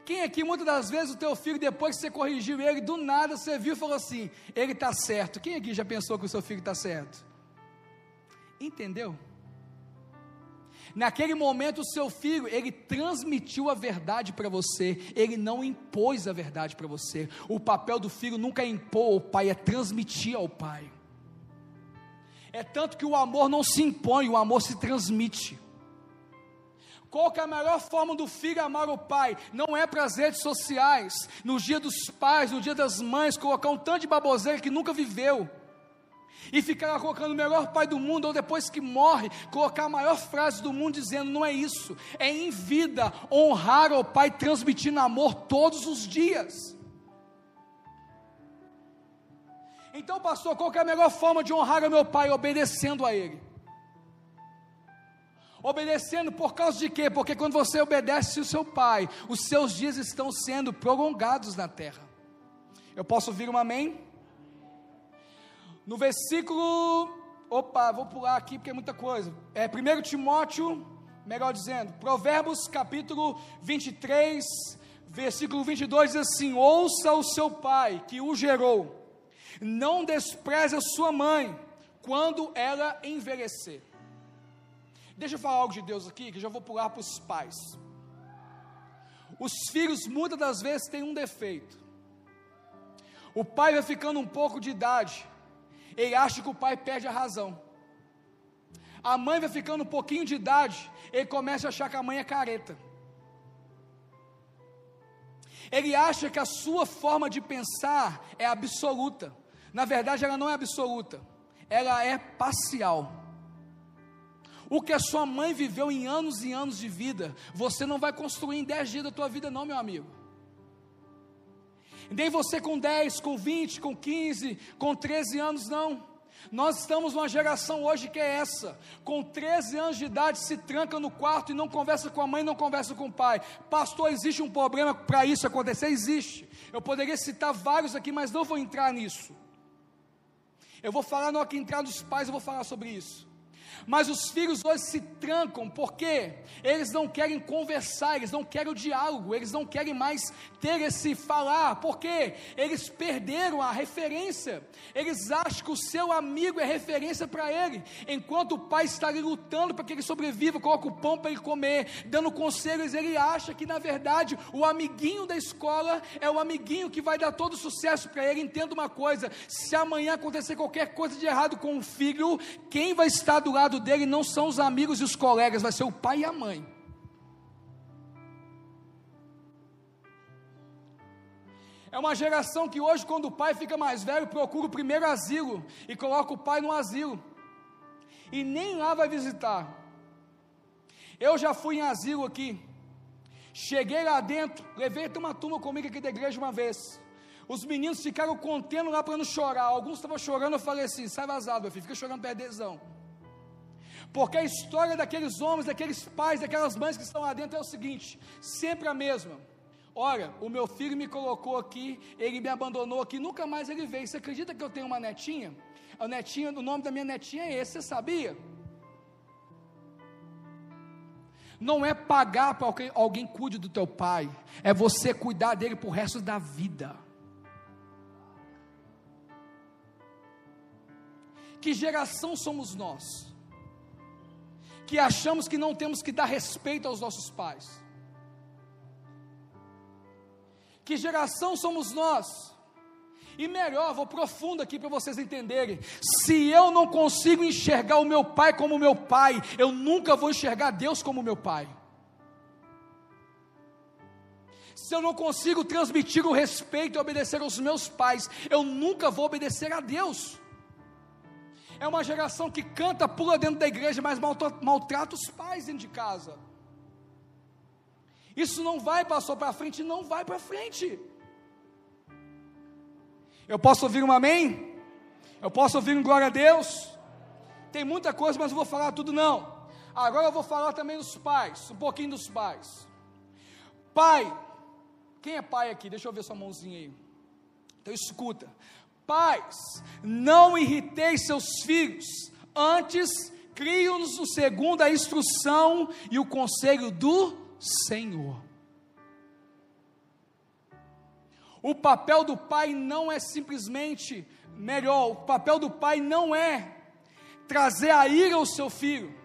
Quem aqui, muitas das vezes, o teu filho, depois que você corrigiu ele, do nada você viu e falou assim: ele está certo. Quem aqui já pensou que o seu filho está certo? Entendeu? Naquele momento, o seu filho, ele transmitiu a verdade para você, ele não impôs a verdade para você. O papel do filho nunca é impor ao pai, é transmitir ao pai. É tanto que o amor não se impõe, o amor se transmite. Qual que é a melhor forma do filho amar o pai? Não é para as redes sociais, no dia dos pais, no dia das mães, colocar um tanto de baboseira que nunca viveu e ficar colocando o melhor pai do mundo, ou depois que morre, colocar a maior frase do mundo dizendo: não é isso, é em vida honrar o pai, transmitindo amor todos os dias. Então, pastor, qual é a melhor forma de honrar o meu pai? Obedecendo a ele. Obedecendo por causa de quê? Porque quando você obedece o seu pai, os seus dias estão sendo prolongados na terra. Eu posso ouvir um amém? No versículo. Opa, vou pular aqui porque é muita coisa. É 1 Timóteo, melhor dizendo, Provérbios capítulo 23, versículo 22 diz assim: Ouça o seu pai que o gerou, não despreze a sua mãe quando ela envelhecer. Deixa eu falar algo de Deus aqui, que já vou pular para os pais. Os filhos muitas das vezes têm um defeito. O pai vai ficando um pouco de idade, ele acha que o pai perde a razão. A mãe vai ficando um pouquinho de idade, ele começa a achar que a mãe é careta. Ele acha que a sua forma de pensar é absoluta. Na verdade, ela não é absoluta, ela é parcial. O que a sua mãe viveu em anos e anos de vida, você não vai construir em 10 dias da tua vida, não, meu amigo. Nem você com 10, com 20, com 15, com 13 anos, não. Nós estamos numa geração hoje que é essa, com 13 anos de idade, se tranca no quarto e não conversa com a mãe, não conversa com o pai. Pastor, existe um problema para isso acontecer? Existe. Eu poderia citar vários aqui, mas não vou entrar nisso. Eu vou falar, não aqui entrar dos pais, eu vou falar sobre isso. Mas os filhos hoje se trancam porque eles não querem conversar, eles não querem o diálogo, eles não querem mais ter esse falar, porque eles perderam a referência. Eles acham que o seu amigo é referência para ele, enquanto o pai está ali lutando para que ele sobreviva, coloca o pão para ele comer, dando conselhos, ele acha que na verdade o amiguinho da escola é o amiguinho que vai dar todo o sucesso para ele. Entenda uma coisa: se amanhã acontecer qualquer coisa de errado com o filho, quem vai estar do lado dele não são os amigos e os colegas, vai ser o pai e a mãe. É uma geração que hoje, quando o pai fica mais velho, procura o primeiro asilo e coloca o pai no asilo. E nem lá vai visitar. Eu já fui em asilo aqui. Cheguei lá dentro, levei uma turma comigo aqui da igreja uma vez. Os meninos ficaram contendo lá para não chorar. Alguns estavam chorando, eu falei assim: sai vazado, meu filho, fica chorando perdezão. Porque a história daqueles homens, daqueles pais, daquelas mães que estão lá dentro é o seguinte: sempre a mesma. Olha, o meu filho me colocou aqui, ele me abandonou aqui, nunca mais ele veio. Você acredita que eu tenho uma netinha? A netinha, o nome da minha netinha é esse, você sabia? Não é pagar para alguém, alguém cuide do teu pai, é você cuidar dele para o resto da vida. Que geração somos nós? Que achamos que não temos que dar respeito aos nossos pais. Que geração somos nós? E melhor, vou profundo aqui para vocês entenderem. Se eu não consigo enxergar o meu pai como meu pai, eu nunca vou enxergar Deus como meu pai. Se eu não consigo transmitir o respeito e obedecer aos meus pais, eu nunca vou obedecer a Deus. É uma geração que canta, pula dentro da igreja, mas maltrata os pais dentro de casa. Isso não vai passar para frente, não vai para frente. Eu posso ouvir um amém? Eu posso ouvir um glória a Deus? Tem muita coisa, mas não vou falar tudo não. Agora eu vou falar também dos pais, um pouquinho dos pais. Pai, quem é pai aqui? Deixa eu ver sua mãozinha aí. Então escuta. Pais, não irriteis seus filhos, antes crie-os segundo a instrução e o conselho do Senhor. O papel do pai não é simplesmente melhor, o papel do pai não é trazer a ira ao seu filho,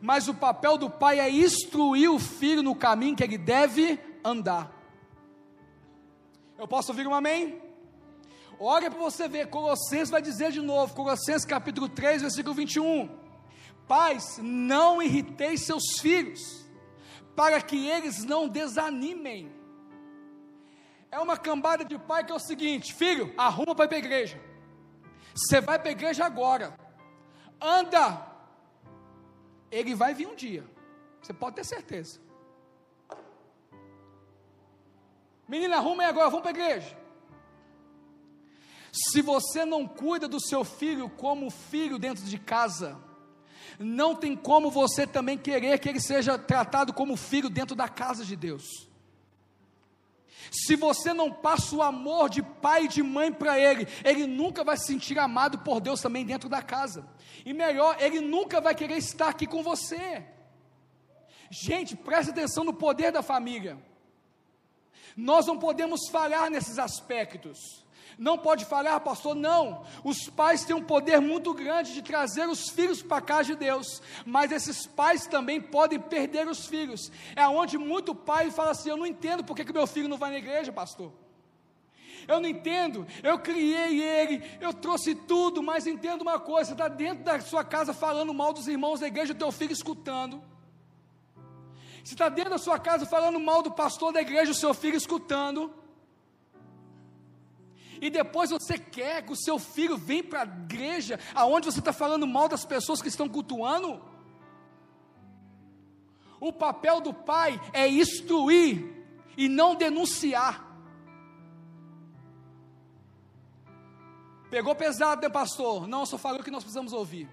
mas o papel do pai é instruir o filho no caminho que ele deve andar. Eu posso ouvir um amém? Olha para você ver, Colossenses vai dizer de novo, Colossenses capítulo 3, versículo 21. Pais, não irriteis seus filhos, para que eles não desanimem. É uma cambada de pai que é o seguinte: filho, arruma para ir para a igreja. Você vai para a igreja agora. Anda. Ele vai vir um dia. Você pode ter certeza. Menina, arruma aí agora, vamos para a igreja. Se você não cuida do seu filho como filho dentro de casa, não tem como você também querer que ele seja tratado como filho dentro da casa de Deus. Se você não passa o amor de pai e de mãe para ele, ele nunca vai se sentir amado por Deus também dentro da casa. E melhor, ele nunca vai querer estar aqui com você. Gente, preste atenção no poder da família. Nós não podemos falhar nesses aspectos. Não pode falhar, pastor, não. Os pais têm um poder muito grande de trazer os filhos para a casa de Deus, mas esses pais também podem perder os filhos. É onde muito pai fala assim: Eu não entendo porque que meu filho não vai na igreja, pastor. Eu não entendo, eu criei ele, eu trouxe tudo, mas entendo uma coisa: você está dentro da sua casa falando mal dos irmãos da igreja, o teu filho escutando. Você está dentro da sua casa falando mal do pastor da igreja, o seu filho escutando e depois você quer que o seu filho venha para a igreja, aonde você está falando mal das pessoas que estão cultuando? O papel do pai é instruir e não denunciar. Pegou pesado, né, pastor? Não, só falou o que nós precisamos ouvir.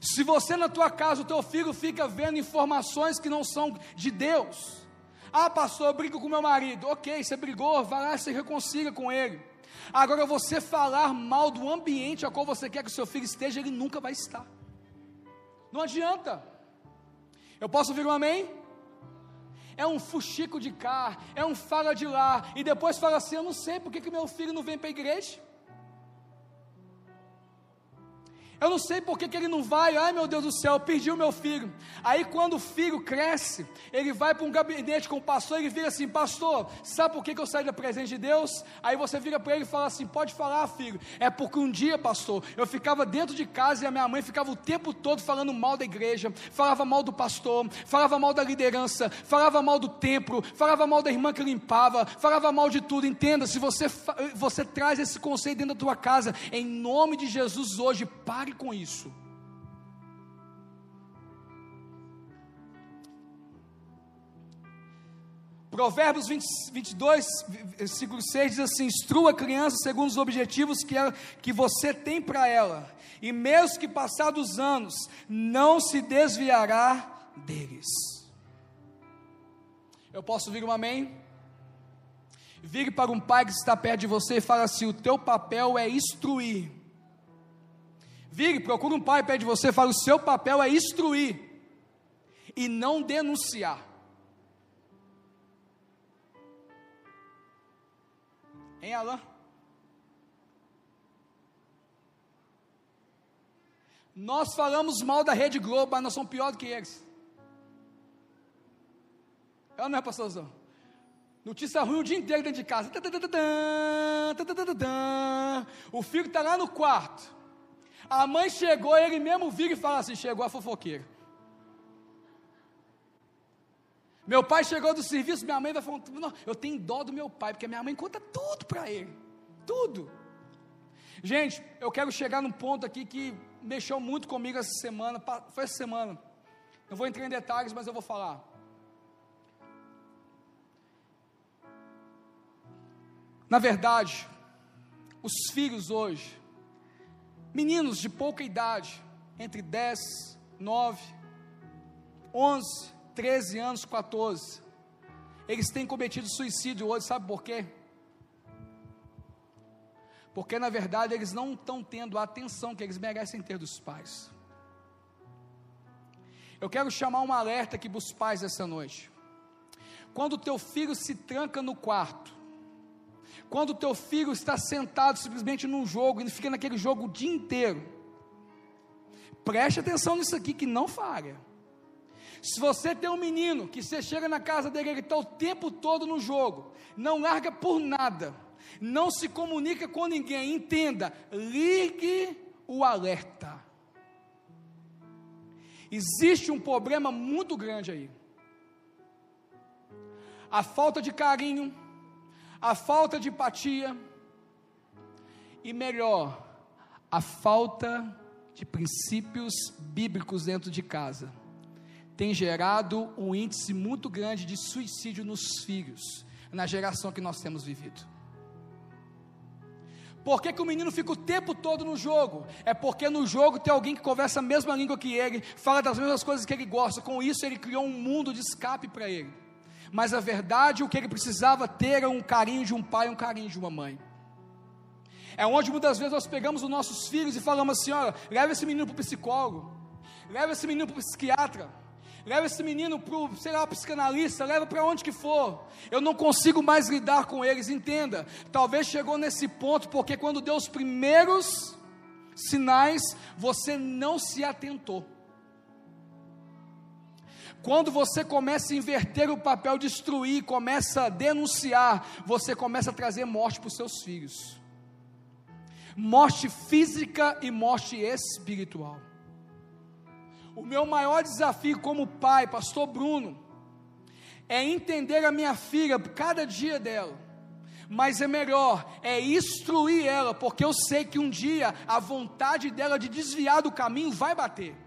Se você na tua casa, o teu filho fica vendo informações que não são de Deus, ah, pastor, eu brigo com meu marido. Ok, você brigou, vai lá e se reconcilia com ele. Agora, você falar mal do ambiente a qual você quer que o seu filho esteja, ele nunca vai estar. Não adianta. Eu posso ouvir um amém? É um fuxico de cá, é um fala de lá, e depois fala assim: Eu não sei porque que meu filho não vem para a igreja. Eu não sei por que, que ele não vai, ai meu Deus do céu, eu perdi o meu filho. Aí quando o filho cresce, ele vai para um gabinete com o pastor, ele vira assim, pastor, sabe por que, que eu saí da presença de Deus? Aí você vira para ele e fala assim, pode falar filho, é porque um dia pastor, eu ficava dentro de casa e a minha mãe ficava o tempo todo falando mal da igreja, falava mal do pastor, falava mal da liderança, falava mal do templo, falava mal da irmã que limpava, falava mal de tudo, entenda, se você, você traz esse conceito dentro da tua casa, em nome de Jesus hoje, pare Com isso. Provérbios 20, 22, versículo 6 diz assim: Instrua a criança segundo os objetivos que, ela, que você tem para ela, e mesmo que passados os anos, não se desviará deles. Eu posso vir um amém? Vire para um pai que está perto de você e fala assim: O teu papel é instruir Vire, procura um pai perto de você, fala: o seu papel é instruir e não denunciar. Hein, Alain? Nós falamos mal da Rede Globo, mas nós somos pior do que eles. É não é, pastorzão? Notícia ruim o dia inteiro dentro de casa. O filho está lá no quarto. A mãe chegou, ele mesmo vira e fala assim: chegou a fofoqueira. Meu pai chegou do serviço, minha mãe vai falando, não, eu tenho dó do meu pai, porque minha mãe conta tudo para ele. Tudo. Gente, eu quero chegar num ponto aqui que mexeu muito comigo essa semana, foi essa semana. Não vou entrar em detalhes, mas eu vou falar. Na verdade, os filhos hoje, Meninos de pouca idade, entre 10, 9, 11, 13 anos, 14, eles têm cometido suicídio hoje, sabe por quê? Porque na verdade eles não estão tendo a atenção que eles merecem ter dos pais. Eu quero chamar um alerta aqui para os pais essa noite. Quando o teu filho se tranca no quarto, quando o teu filho está sentado simplesmente num jogo e fica naquele jogo o dia inteiro, preste atenção nisso aqui que não falha. Se você tem um menino que você chega na casa dele, ele está o tempo todo no jogo, não larga por nada, não se comunica com ninguém, entenda, ligue o alerta. Existe um problema muito grande aí. A falta de carinho, a falta de empatia e melhor, a falta de princípios bíblicos dentro de casa tem gerado um índice muito grande de suicídio nos filhos, na geração que nós temos vivido. Por que, que, o menino fica o tempo todo no jogo? É porque no jogo tem alguém que conversa a mesma língua que ele, fala das mesmas coisas que ele gosta, com isso ele criou um mundo de escape para ele mas a verdade, o que ele precisava ter era um carinho de um pai, um carinho de uma mãe. É onde muitas vezes nós pegamos os nossos filhos e falamos assim: olha, leva esse menino para o psicólogo, leva esse menino para o psiquiatra, leva esse menino para o, sei lá, psicanalista, leva para onde que for. Eu não consigo mais lidar com eles, entenda. Talvez chegou nesse ponto porque quando deu os primeiros sinais, você não se atentou. Quando você começa a inverter o papel, destruir, começa a denunciar, você começa a trazer morte para os seus filhos. Morte física e morte espiritual. O meu maior desafio como pai, pastor Bruno, é entender a minha filha, cada dia dela. Mas é melhor, é instruir ela, porque eu sei que um dia a vontade dela de desviar do caminho vai bater.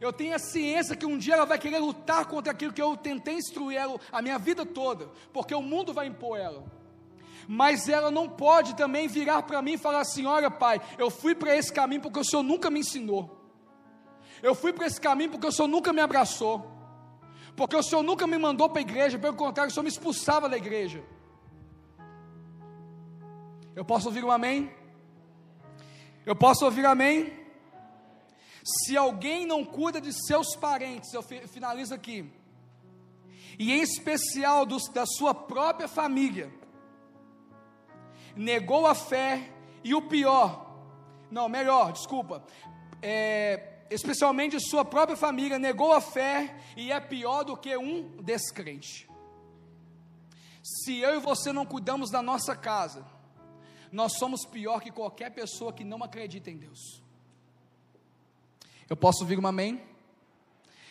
Eu tenho a ciência que um dia ela vai querer lutar contra aquilo que eu tentei instruir ela a minha vida toda, porque o mundo vai impor ela. Mas ela não pode também virar para mim e falar assim: olha, pai, eu fui para esse caminho porque o senhor nunca me ensinou. Eu fui para esse caminho porque o senhor nunca me abraçou. Porque o senhor nunca me mandou para a igreja, pelo contrário, o senhor me expulsava da igreja. Eu posso ouvir um amém? Eu posso ouvir amém? Se alguém não cuida de seus parentes, eu finalizo aqui, e em especial dos, da sua própria família, negou a fé e o pior, não, melhor, desculpa, é, especialmente sua própria família, negou a fé e é pior do que um descrente. Se eu e você não cuidamos da nossa casa, nós somos pior que qualquer pessoa que não acredita em Deus. Eu posso ouvir uma amém?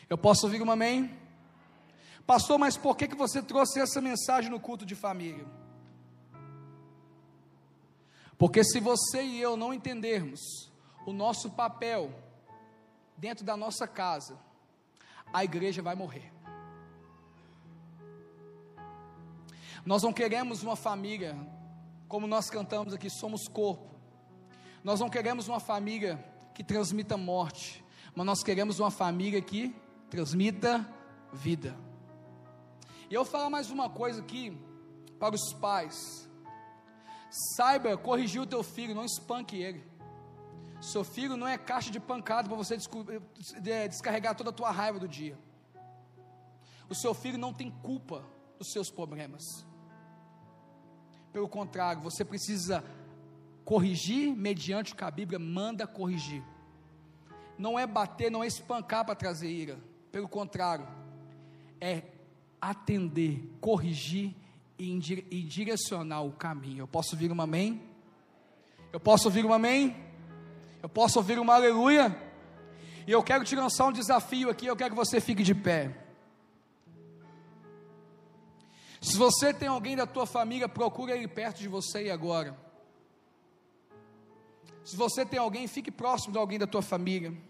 Eu posso ouvir uma amém? Pastor, mas por que, que você trouxe essa mensagem no culto de família? Porque se você e eu não entendermos o nosso papel dentro da nossa casa, a igreja vai morrer. Nós não queremos uma família, como nós cantamos aqui, somos corpo. Nós não queremos uma família que transmita morte, mas nós queremos uma família que transmita vida. E eu falo mais uma coisa aqui para os pais. Saiba corrigir o teu filho, não espanque ele. Seu filho não é caixa de pancada para você descarregar toda a tua raiva do dia. O seu filho não tem culpa dos seus problemas. Pelo contrário, você precisa corrigir mediante o que a Bíblia manda corrigir. Não é bater, não é espancar para trazer ira. Pelo contrário, é atender, corrigir e direcionar o caminho. Eu posso ouvir um amém? Eu posso ouvir um amém? Eu posso ouvir uma aleluia? E eu quero te lançar um desafio aqui, eu quero que você fique de pé. Se você tem alguém da tua família, procure ele perto de você e agora. Se você tem alguém, fique próximo de alguém da tua família.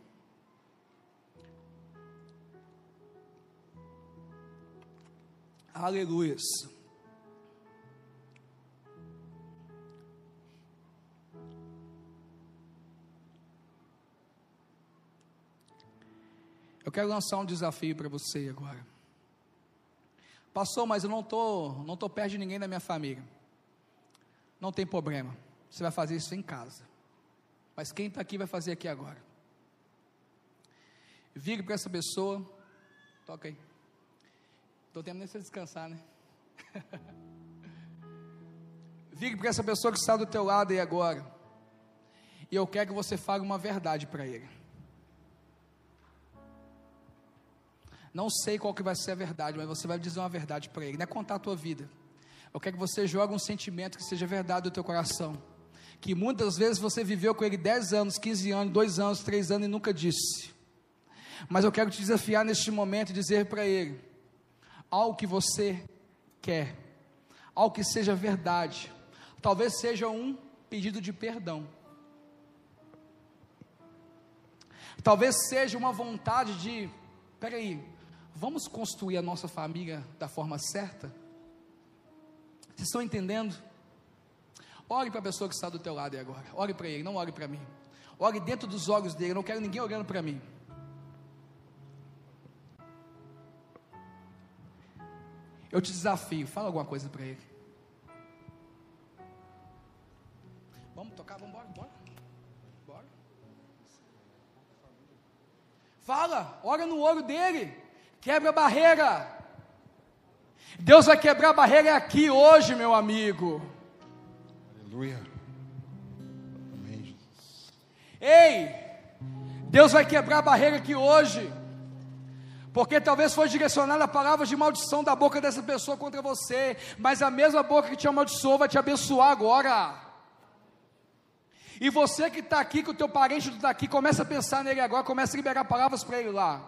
Aleluias. Eu quero lançar um desafio para você agora. Passou, mas eu não tô, não tô perto de ninguém da minha família. Não tem problema. Você vai fazer isso em casa. Mas quem está aqui vai fazer aqui agora. Vire para essa pessoa. Toca aí. Estou tendo nem você descansar, né? Vire para essa pessoa que está do teu lado aí agora. E eu quero que você fale uma verdade para ele. Não sei qual que vai ser a verdade, mas você vai dizer uma verdade para ele. Não é contar a tua vida. Eu quero que você jogue um sentimento que seja verdade do teu coração. Que muitas vezes você viveu com ele 10 anos, 15 anos, 2 anos, 3 anos e nunca disse. Mas eu quero te desafiar neste momento e dizer para ele algo que você quer, algo que seja verdade. Talvez seja um pedido de perdão. Talvez seja uma vontade de, peraí, vamos construir a nossa família da forma certa? Vocês estão entendendo? Ore para a pessoa que está do teu lado agora. Ore para ele, não ore para mim. Ore dentro dos olhos dele. Não quero ninguém olhando para mim. Eu te desafio, fala alguma coisa para ele. Vamos tocar, vamos embora, bora. Bora. Fala, ora no olho dele. Quebra a barreira. Deus vai quebrar a barreira aqui hoje, meu amigo. Aleluia. Amém, Jesus. Ei, Deus vai quebrar a barreira aqui hoje. Porque talvez foi direcionada a palavras de maldição da boca dessa pessoa contra você, mas a mesma boca que te amaldiçoou vai te abençoar agora. E você que está aqui, que o teu parente está aqui, começa a pensar nele agora, começa a liberar palavras para ele lá.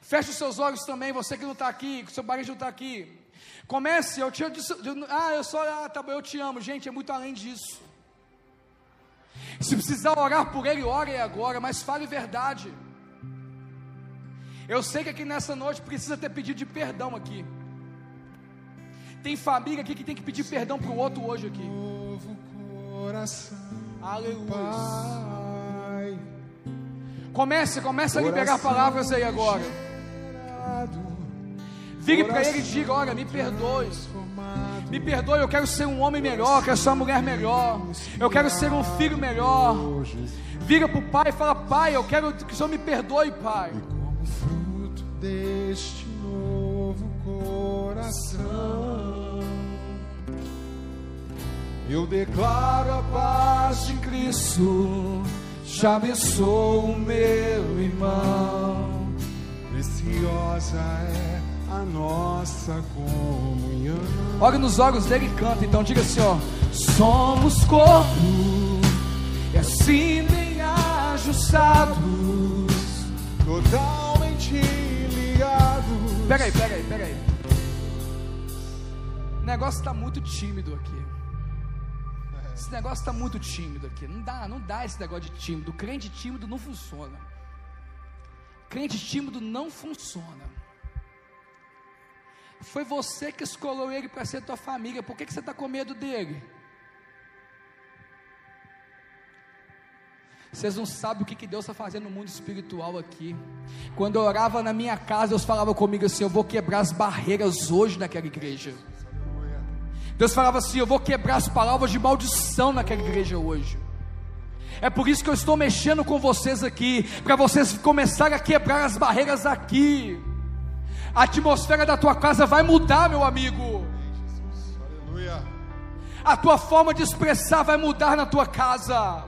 Feche os seus olhos também, você que não está aqui, que seu parente não está aqui. Comece, eu te amo. Ah, eu só, ah, tá bom, eu te amo. Gente, é muito além disso. Se precisar orar por ele, ore agora, mas fale verdade. Eu sei que aqui nessa noite precisa ter pedido de perdão aqui. Tem família aqui que tem que pedir perdão para o outro hoje aqui. Novo coração. Aleluia. Comece, comece a liberar palavras aí agora. Vire para ele e diga: Olha, me perdoe. Me perdoe, eu quero ser um homem melhor, eu quero ser uma mulher melhor. Eu quero ser um filho melhor. Vira para o pai e fala: Pai, eu quero que o Senhor me perdoe, Pai. Como fruto deste novo coração, eu declaro a paz de Cristo, já abençoo o meu irmão. Preciosa é a nossa comunhão. Olha nos olhos dele e canta, então diga assim: ó, somos corpo, e assim bem ajustados, totalmente ligados. Pega aí, pega aí, pega aí. O negócio está muito tímido aqui. Esse negócio está muito tímido aqui. Não dá, não dá esse negócio de tímido. Crente tímido não funciona. Crente tímido não funciona. Foi você que escolheu ele para ser tua família. Por que, que você está com medo dele? Vocês não sabem o que, que Deus está fazendo no mundo espiritual aqui. Quando eu orava na minha casa, Deus falava comigo assim: Eu vou quebrar as barreiras hoje naquela igreja. Deus falava assim: Eu vou quebrar as palavras de maldição naquela igreja hoje. É por isso que eu estou mexendo com vocês aqui, para vocês começarem a quebrar as barreiras aqui. A atmosfera da tua casa vai mudar, meu amigo. Aleluia. A tua forma de expressar vai mudar na tua casa.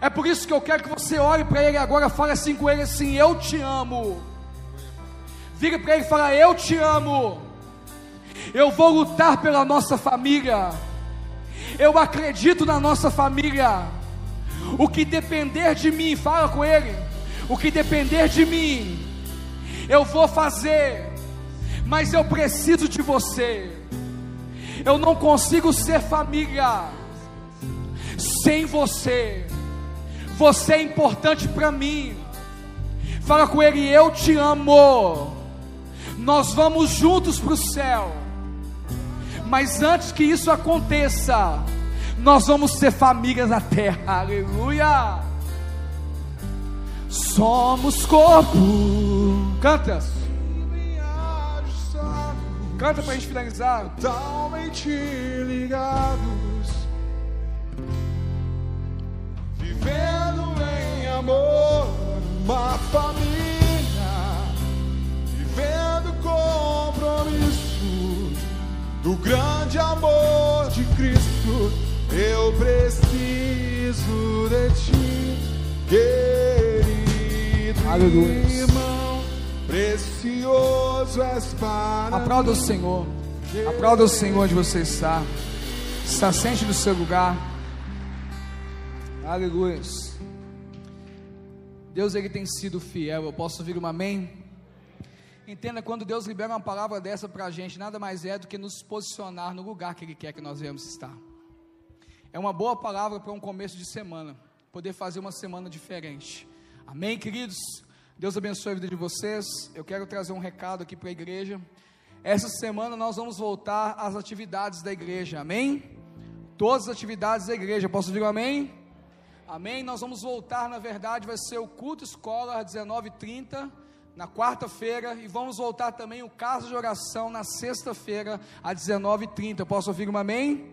É por isso que eu quero que você ore para ele agora, fale assim com ele assim: Eu te amo. Vire para ele e fala: Eu te amo. Eu vou lutar pela nossa família. Eu acredito na nossa família. O que depender de mim, fala com ele. O que depender de mim, eu vou fazer. Mas eu preciso de você. Eu não consigo ser família sem você. Você é importante para mim. Fala com ele, eu te amo. Nós vamos juntos para o céu. Mas antes que isso aconteça, nós vamos ser famílias na terra. Aleluia. Somos corpo. Canta. Canta para a gente finalizar. Totalmente ligados, vivendo em amor, uma família, vivendo compromisso do grande amor de Cristo. Eu preciso de ti, querido Aleluia. irmão, precioso és para Aplauda o Senhor. Aplauda o Senhor onde você está. Está sente no seu lugar. Aleluia. Deus ele tem sido fiel. Eu posso ouvir um amém? Entenda quando Deus libera uma palavra dessa para a gente, nada mais é do que nos posicionar no lugar que Ele quer que nós venhamos estar. É uma boa palavra para um começo de semana, poder fazer uma semana diferente. Amém, queridos? Deus abençoe a vida de vocês. Eu quero trazer um recado aqui para a igreja. Essa semana nós vamos voltar às atividades da igreja, amém? Todas as atividades da igreja, posso ouvir um amém? Amém? Nós vamos voltar, na verdade, vai ser o culto escola às 19h30 na quarta-feira e vamos voltar também o caso de oração na sexta-feira às 19h30. Eu posso ouvir um amém?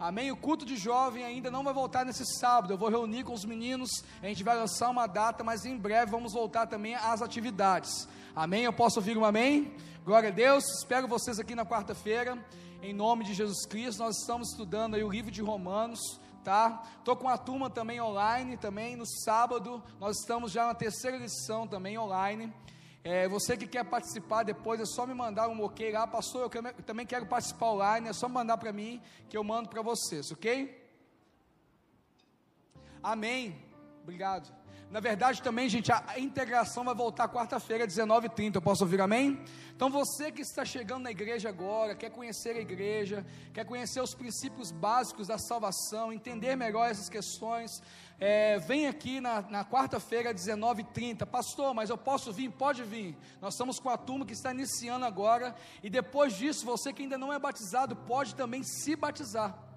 Amém? O culto de jovem ainda não vai voltar nesse sábado. Eu vou reunir com os meninos, a gente vai lançar uma data, mas em breve vamos voltar também às atividades. Amém? Eu posso ouvir um amém? Glória a Deus. Espero vocês aqui na quarta-feira. Em nome de Jesus Cristo, nós estamos estudando aí o livro de Romanos tá? Tô com a turma também online, também no sábado, nós estamos já na terceira lição também online. É, você que quer participar depois, é só me mandar um ok lá, pastor, eu, eu também quero participar online, é só mandar para mim que eu mando para vocês, ok? Amém. Obrigado. Na verdade, também, gente, a integração vai voltar quarta-feira, 19h30. Eu posso ouvir amém? Então, você que está chegando na igreja agora, quer conhecer a igreja, quer conhecer os princípios básicos da salvação, entender melhor essas questões, é, vem aqui na, na quarta-feira, 19h30. Pastor, mas eu posso vir? Pode vir. Nós estamos com a turma que está iniciando agora. E depois disso, você que ainda não é batizado, pode também se batizar.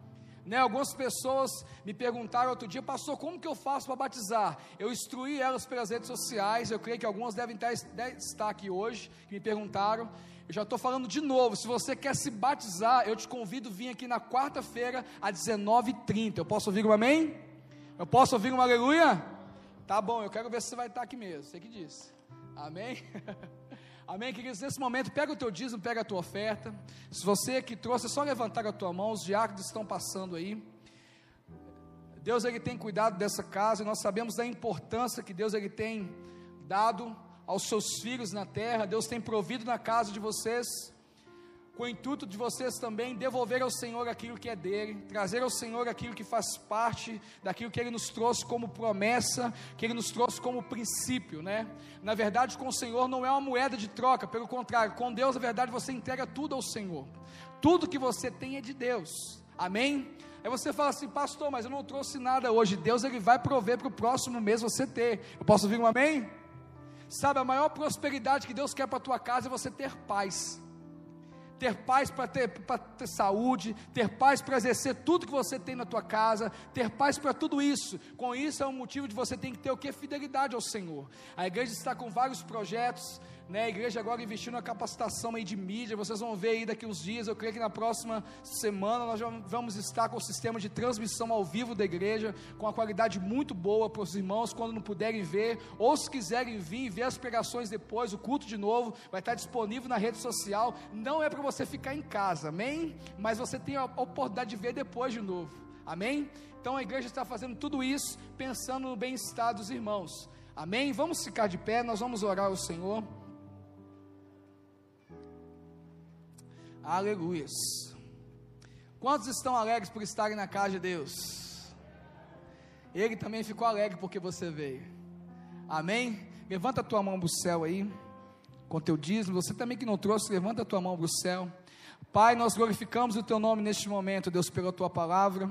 Né, algumas pessoas me perguntaram outro dia, pastor, como que eu faço para batizar? Eu instruí elas pelas redes sociais, eu creio que algumas devem estar aqui hoje, que me perguntaram. Eu já estou falando de novo, se você quer se batizar, eu te convido a vir aqui na quarta-feira, às 19h30. Eu posso ouvir um amém? Eu posso ouvir um aleluia? Tá bom, eu quero ver se você vai estar aqui mesmo, você que disse. Amém? Amém, queridos? Nesse momento, pega o teu dízimo, pega a tua oferta. Se você que trouxe, é só levantar a tua mão, os diáconos estão passando aí. Deus ele tem cuidado dessa casa nós sabemos da importância que Deus ele tem dado aos seus filhos na terra. Deus tem provido na casa de vocês com o intuito de vocês também devolver ao Senhor aquilo que é dele, trazer ao Senhor aquilo que faz parte daquilo que ele nos trouxe como promessa, que ele nos trouxe como princípio, né? Na verdade, com o Senhor não é uma moeda de troca, pelo contrário, com Deus, na verdade, você entrega tudo ao Senhor. Tudo que você tem é de Deus. Amém? Aí você fala assim, pastor, mas eu não trouxe nada hoje. Deus ele vai prover para o próximo mês você ter. Eu posso ouvir um amém? Sabe, a maior prosperidade que Deus quer para a tua casa é você ter paz ter paz para ter, ter saúde, ter paz para exercer tudo que você tem na tua casa, ter paz para tudo isso. Com isso é um motivo de você ter que ter o que? Fidelidade ao Senhor. A igreja está com vários projetos, né, a igreja agora investindo na capacitação aí de mídia, vocês vão ver aí daqui uns dias, eu creio que na próxima semana nós vamos estar com o sistema de transmissão ao vivo da igreja, com a qualidade muito boa para os irmãos, quando não puderem ver, ou se quiserem vir ver as pregações depois, o culto de novo, vai estar disponível na rede social, não é para você ficar em casa, amém? Mas você tem a oportunidade de ver depois de novo, amém? Então a igreja está fazendo tudo isso, pensando no bem-estar dos irmãos, amém? Vamos ficar de pé, nós vamos orar ao Senhor. Aleluias. Quantos estão alegres por estarem na casa de Deus? Ele também ficou alegre porque você veio. Amém? Levanta a tua mão para o céu aí, com teu dízimo. Você também que não trouxe, levanta a tua mão para o céu. Pai, nós glorificamos o teu nome neste momento, Deus, pela tua palavra.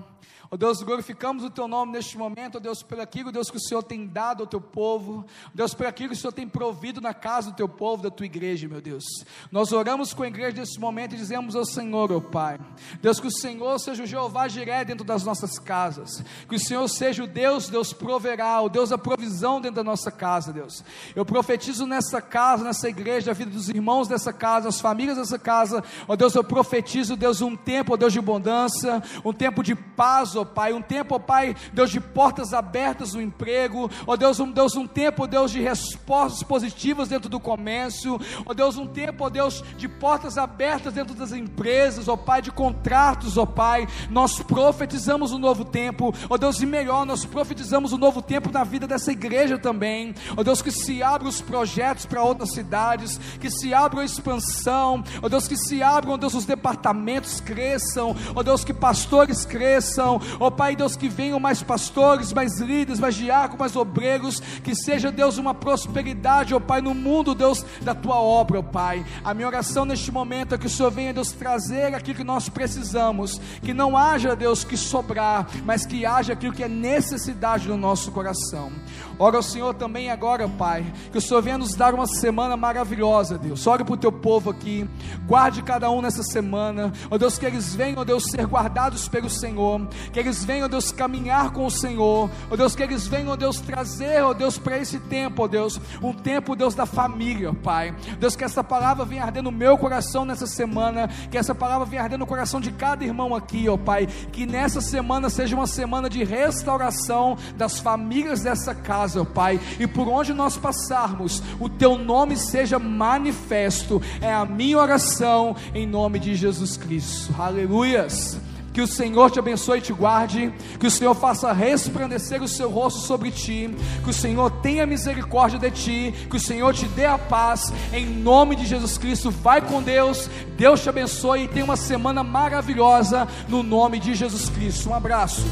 Ó oh Deus, glorificamos o teu nome neste momento, ó oh Deus, pelo aquilo, Deus, que o Senhor tem dado ao teu povo, Deus, por aquilo que o Senhor tem provido na casa do teu povo, da tua igreja, meu Deus. Nós oramos com a igreja neste momento e dizemos ao Senhor, ó oh Pai, Deus, que o Senhor seja o Jeová Jiré dentro das nossas casas, que o Senhor seja o Deus, Deus proverá, o Deus da provisão dentro da nossa casa, Deus. Eu profetizo nessa casa, nessa igreja, a vida dos irmãos dessa casa, as famílias dessa casa, ó Deus, eu profetizo, Deus, um tempo, ó Deus, de abundância, um tempo de paz, ó Pai, um tempo, ó Pai, Deus de portas abertas no emprego, ó Deus, um Deus, um tempo, ó Deus de respostas positivas dentro do comércio, ó Deus, um tempo, ó Deus, de portas abertas dentro das empresas, ó Pai, de contratos, ó Pai, nós profetizamos um novo tempo, ó Deus, e melhor, nós profetizamos um novo tempo na vida dessa igreja também, ó Deus, que se abra os projetos para outras cidades, que se abra a expansão, ó Deus, que se abram, ó Deus, os departamentos cresçam, ó Deus, que pastores cresçam, Ó Pai Deus, que venham mais pastores, mais líderes, mais diáconos, mais obreiros, que seja Deus uma prosperidade, ó Pai, no mundo, Deus, da tua obra, ó Pai. A minha oração neste momento é que o Senhor venha, Deus, trazer aquilo que nós precisamos, que não haja, Deus, que sobrar, mas que haja aquilo que é necessidade no nosso coração. Ora ao Senhor também agora, Pai, que o Senhor venha nos dar uma semana maravilhosa, Deus. Ore para o teu povo aqui, guarde cada um nessa semana, ó Deus, que eles venham, ó Deus, ser guardados pelo Senhor, que eles venham, ó Deus, caminhar com o Senhor, ó Deus, que eles venham, ó Deus, trazer, ó Deus, para esse tempo, ó Deus, um tempo, Deus, da família, Pai. Deus, que essa palavra venha arder no meu coração nessa semana, que essa palavra venha arder no coração de cada irmão aqui, ó Pai, que nessa semana seja uma semana de restauração das famílias dessa casa casa, Pai, e por onde nós passarmos, o Teu nome seja manifesto. É a minha oração em nome de Jesus Cristo. Aleluias. Que o Senhor te abençoe e te guarde, que o Senhor faça resplandecer o seu rosto sobre ti, que o Senhor tenha misericórdia de ti, que o Senhor te dê a paz, em nome de Jesus Cristo. Vai com Deus, Deus te abençoe e tenha uma semana maravilhosa, no nome de Jesus Cristo. Um abraço.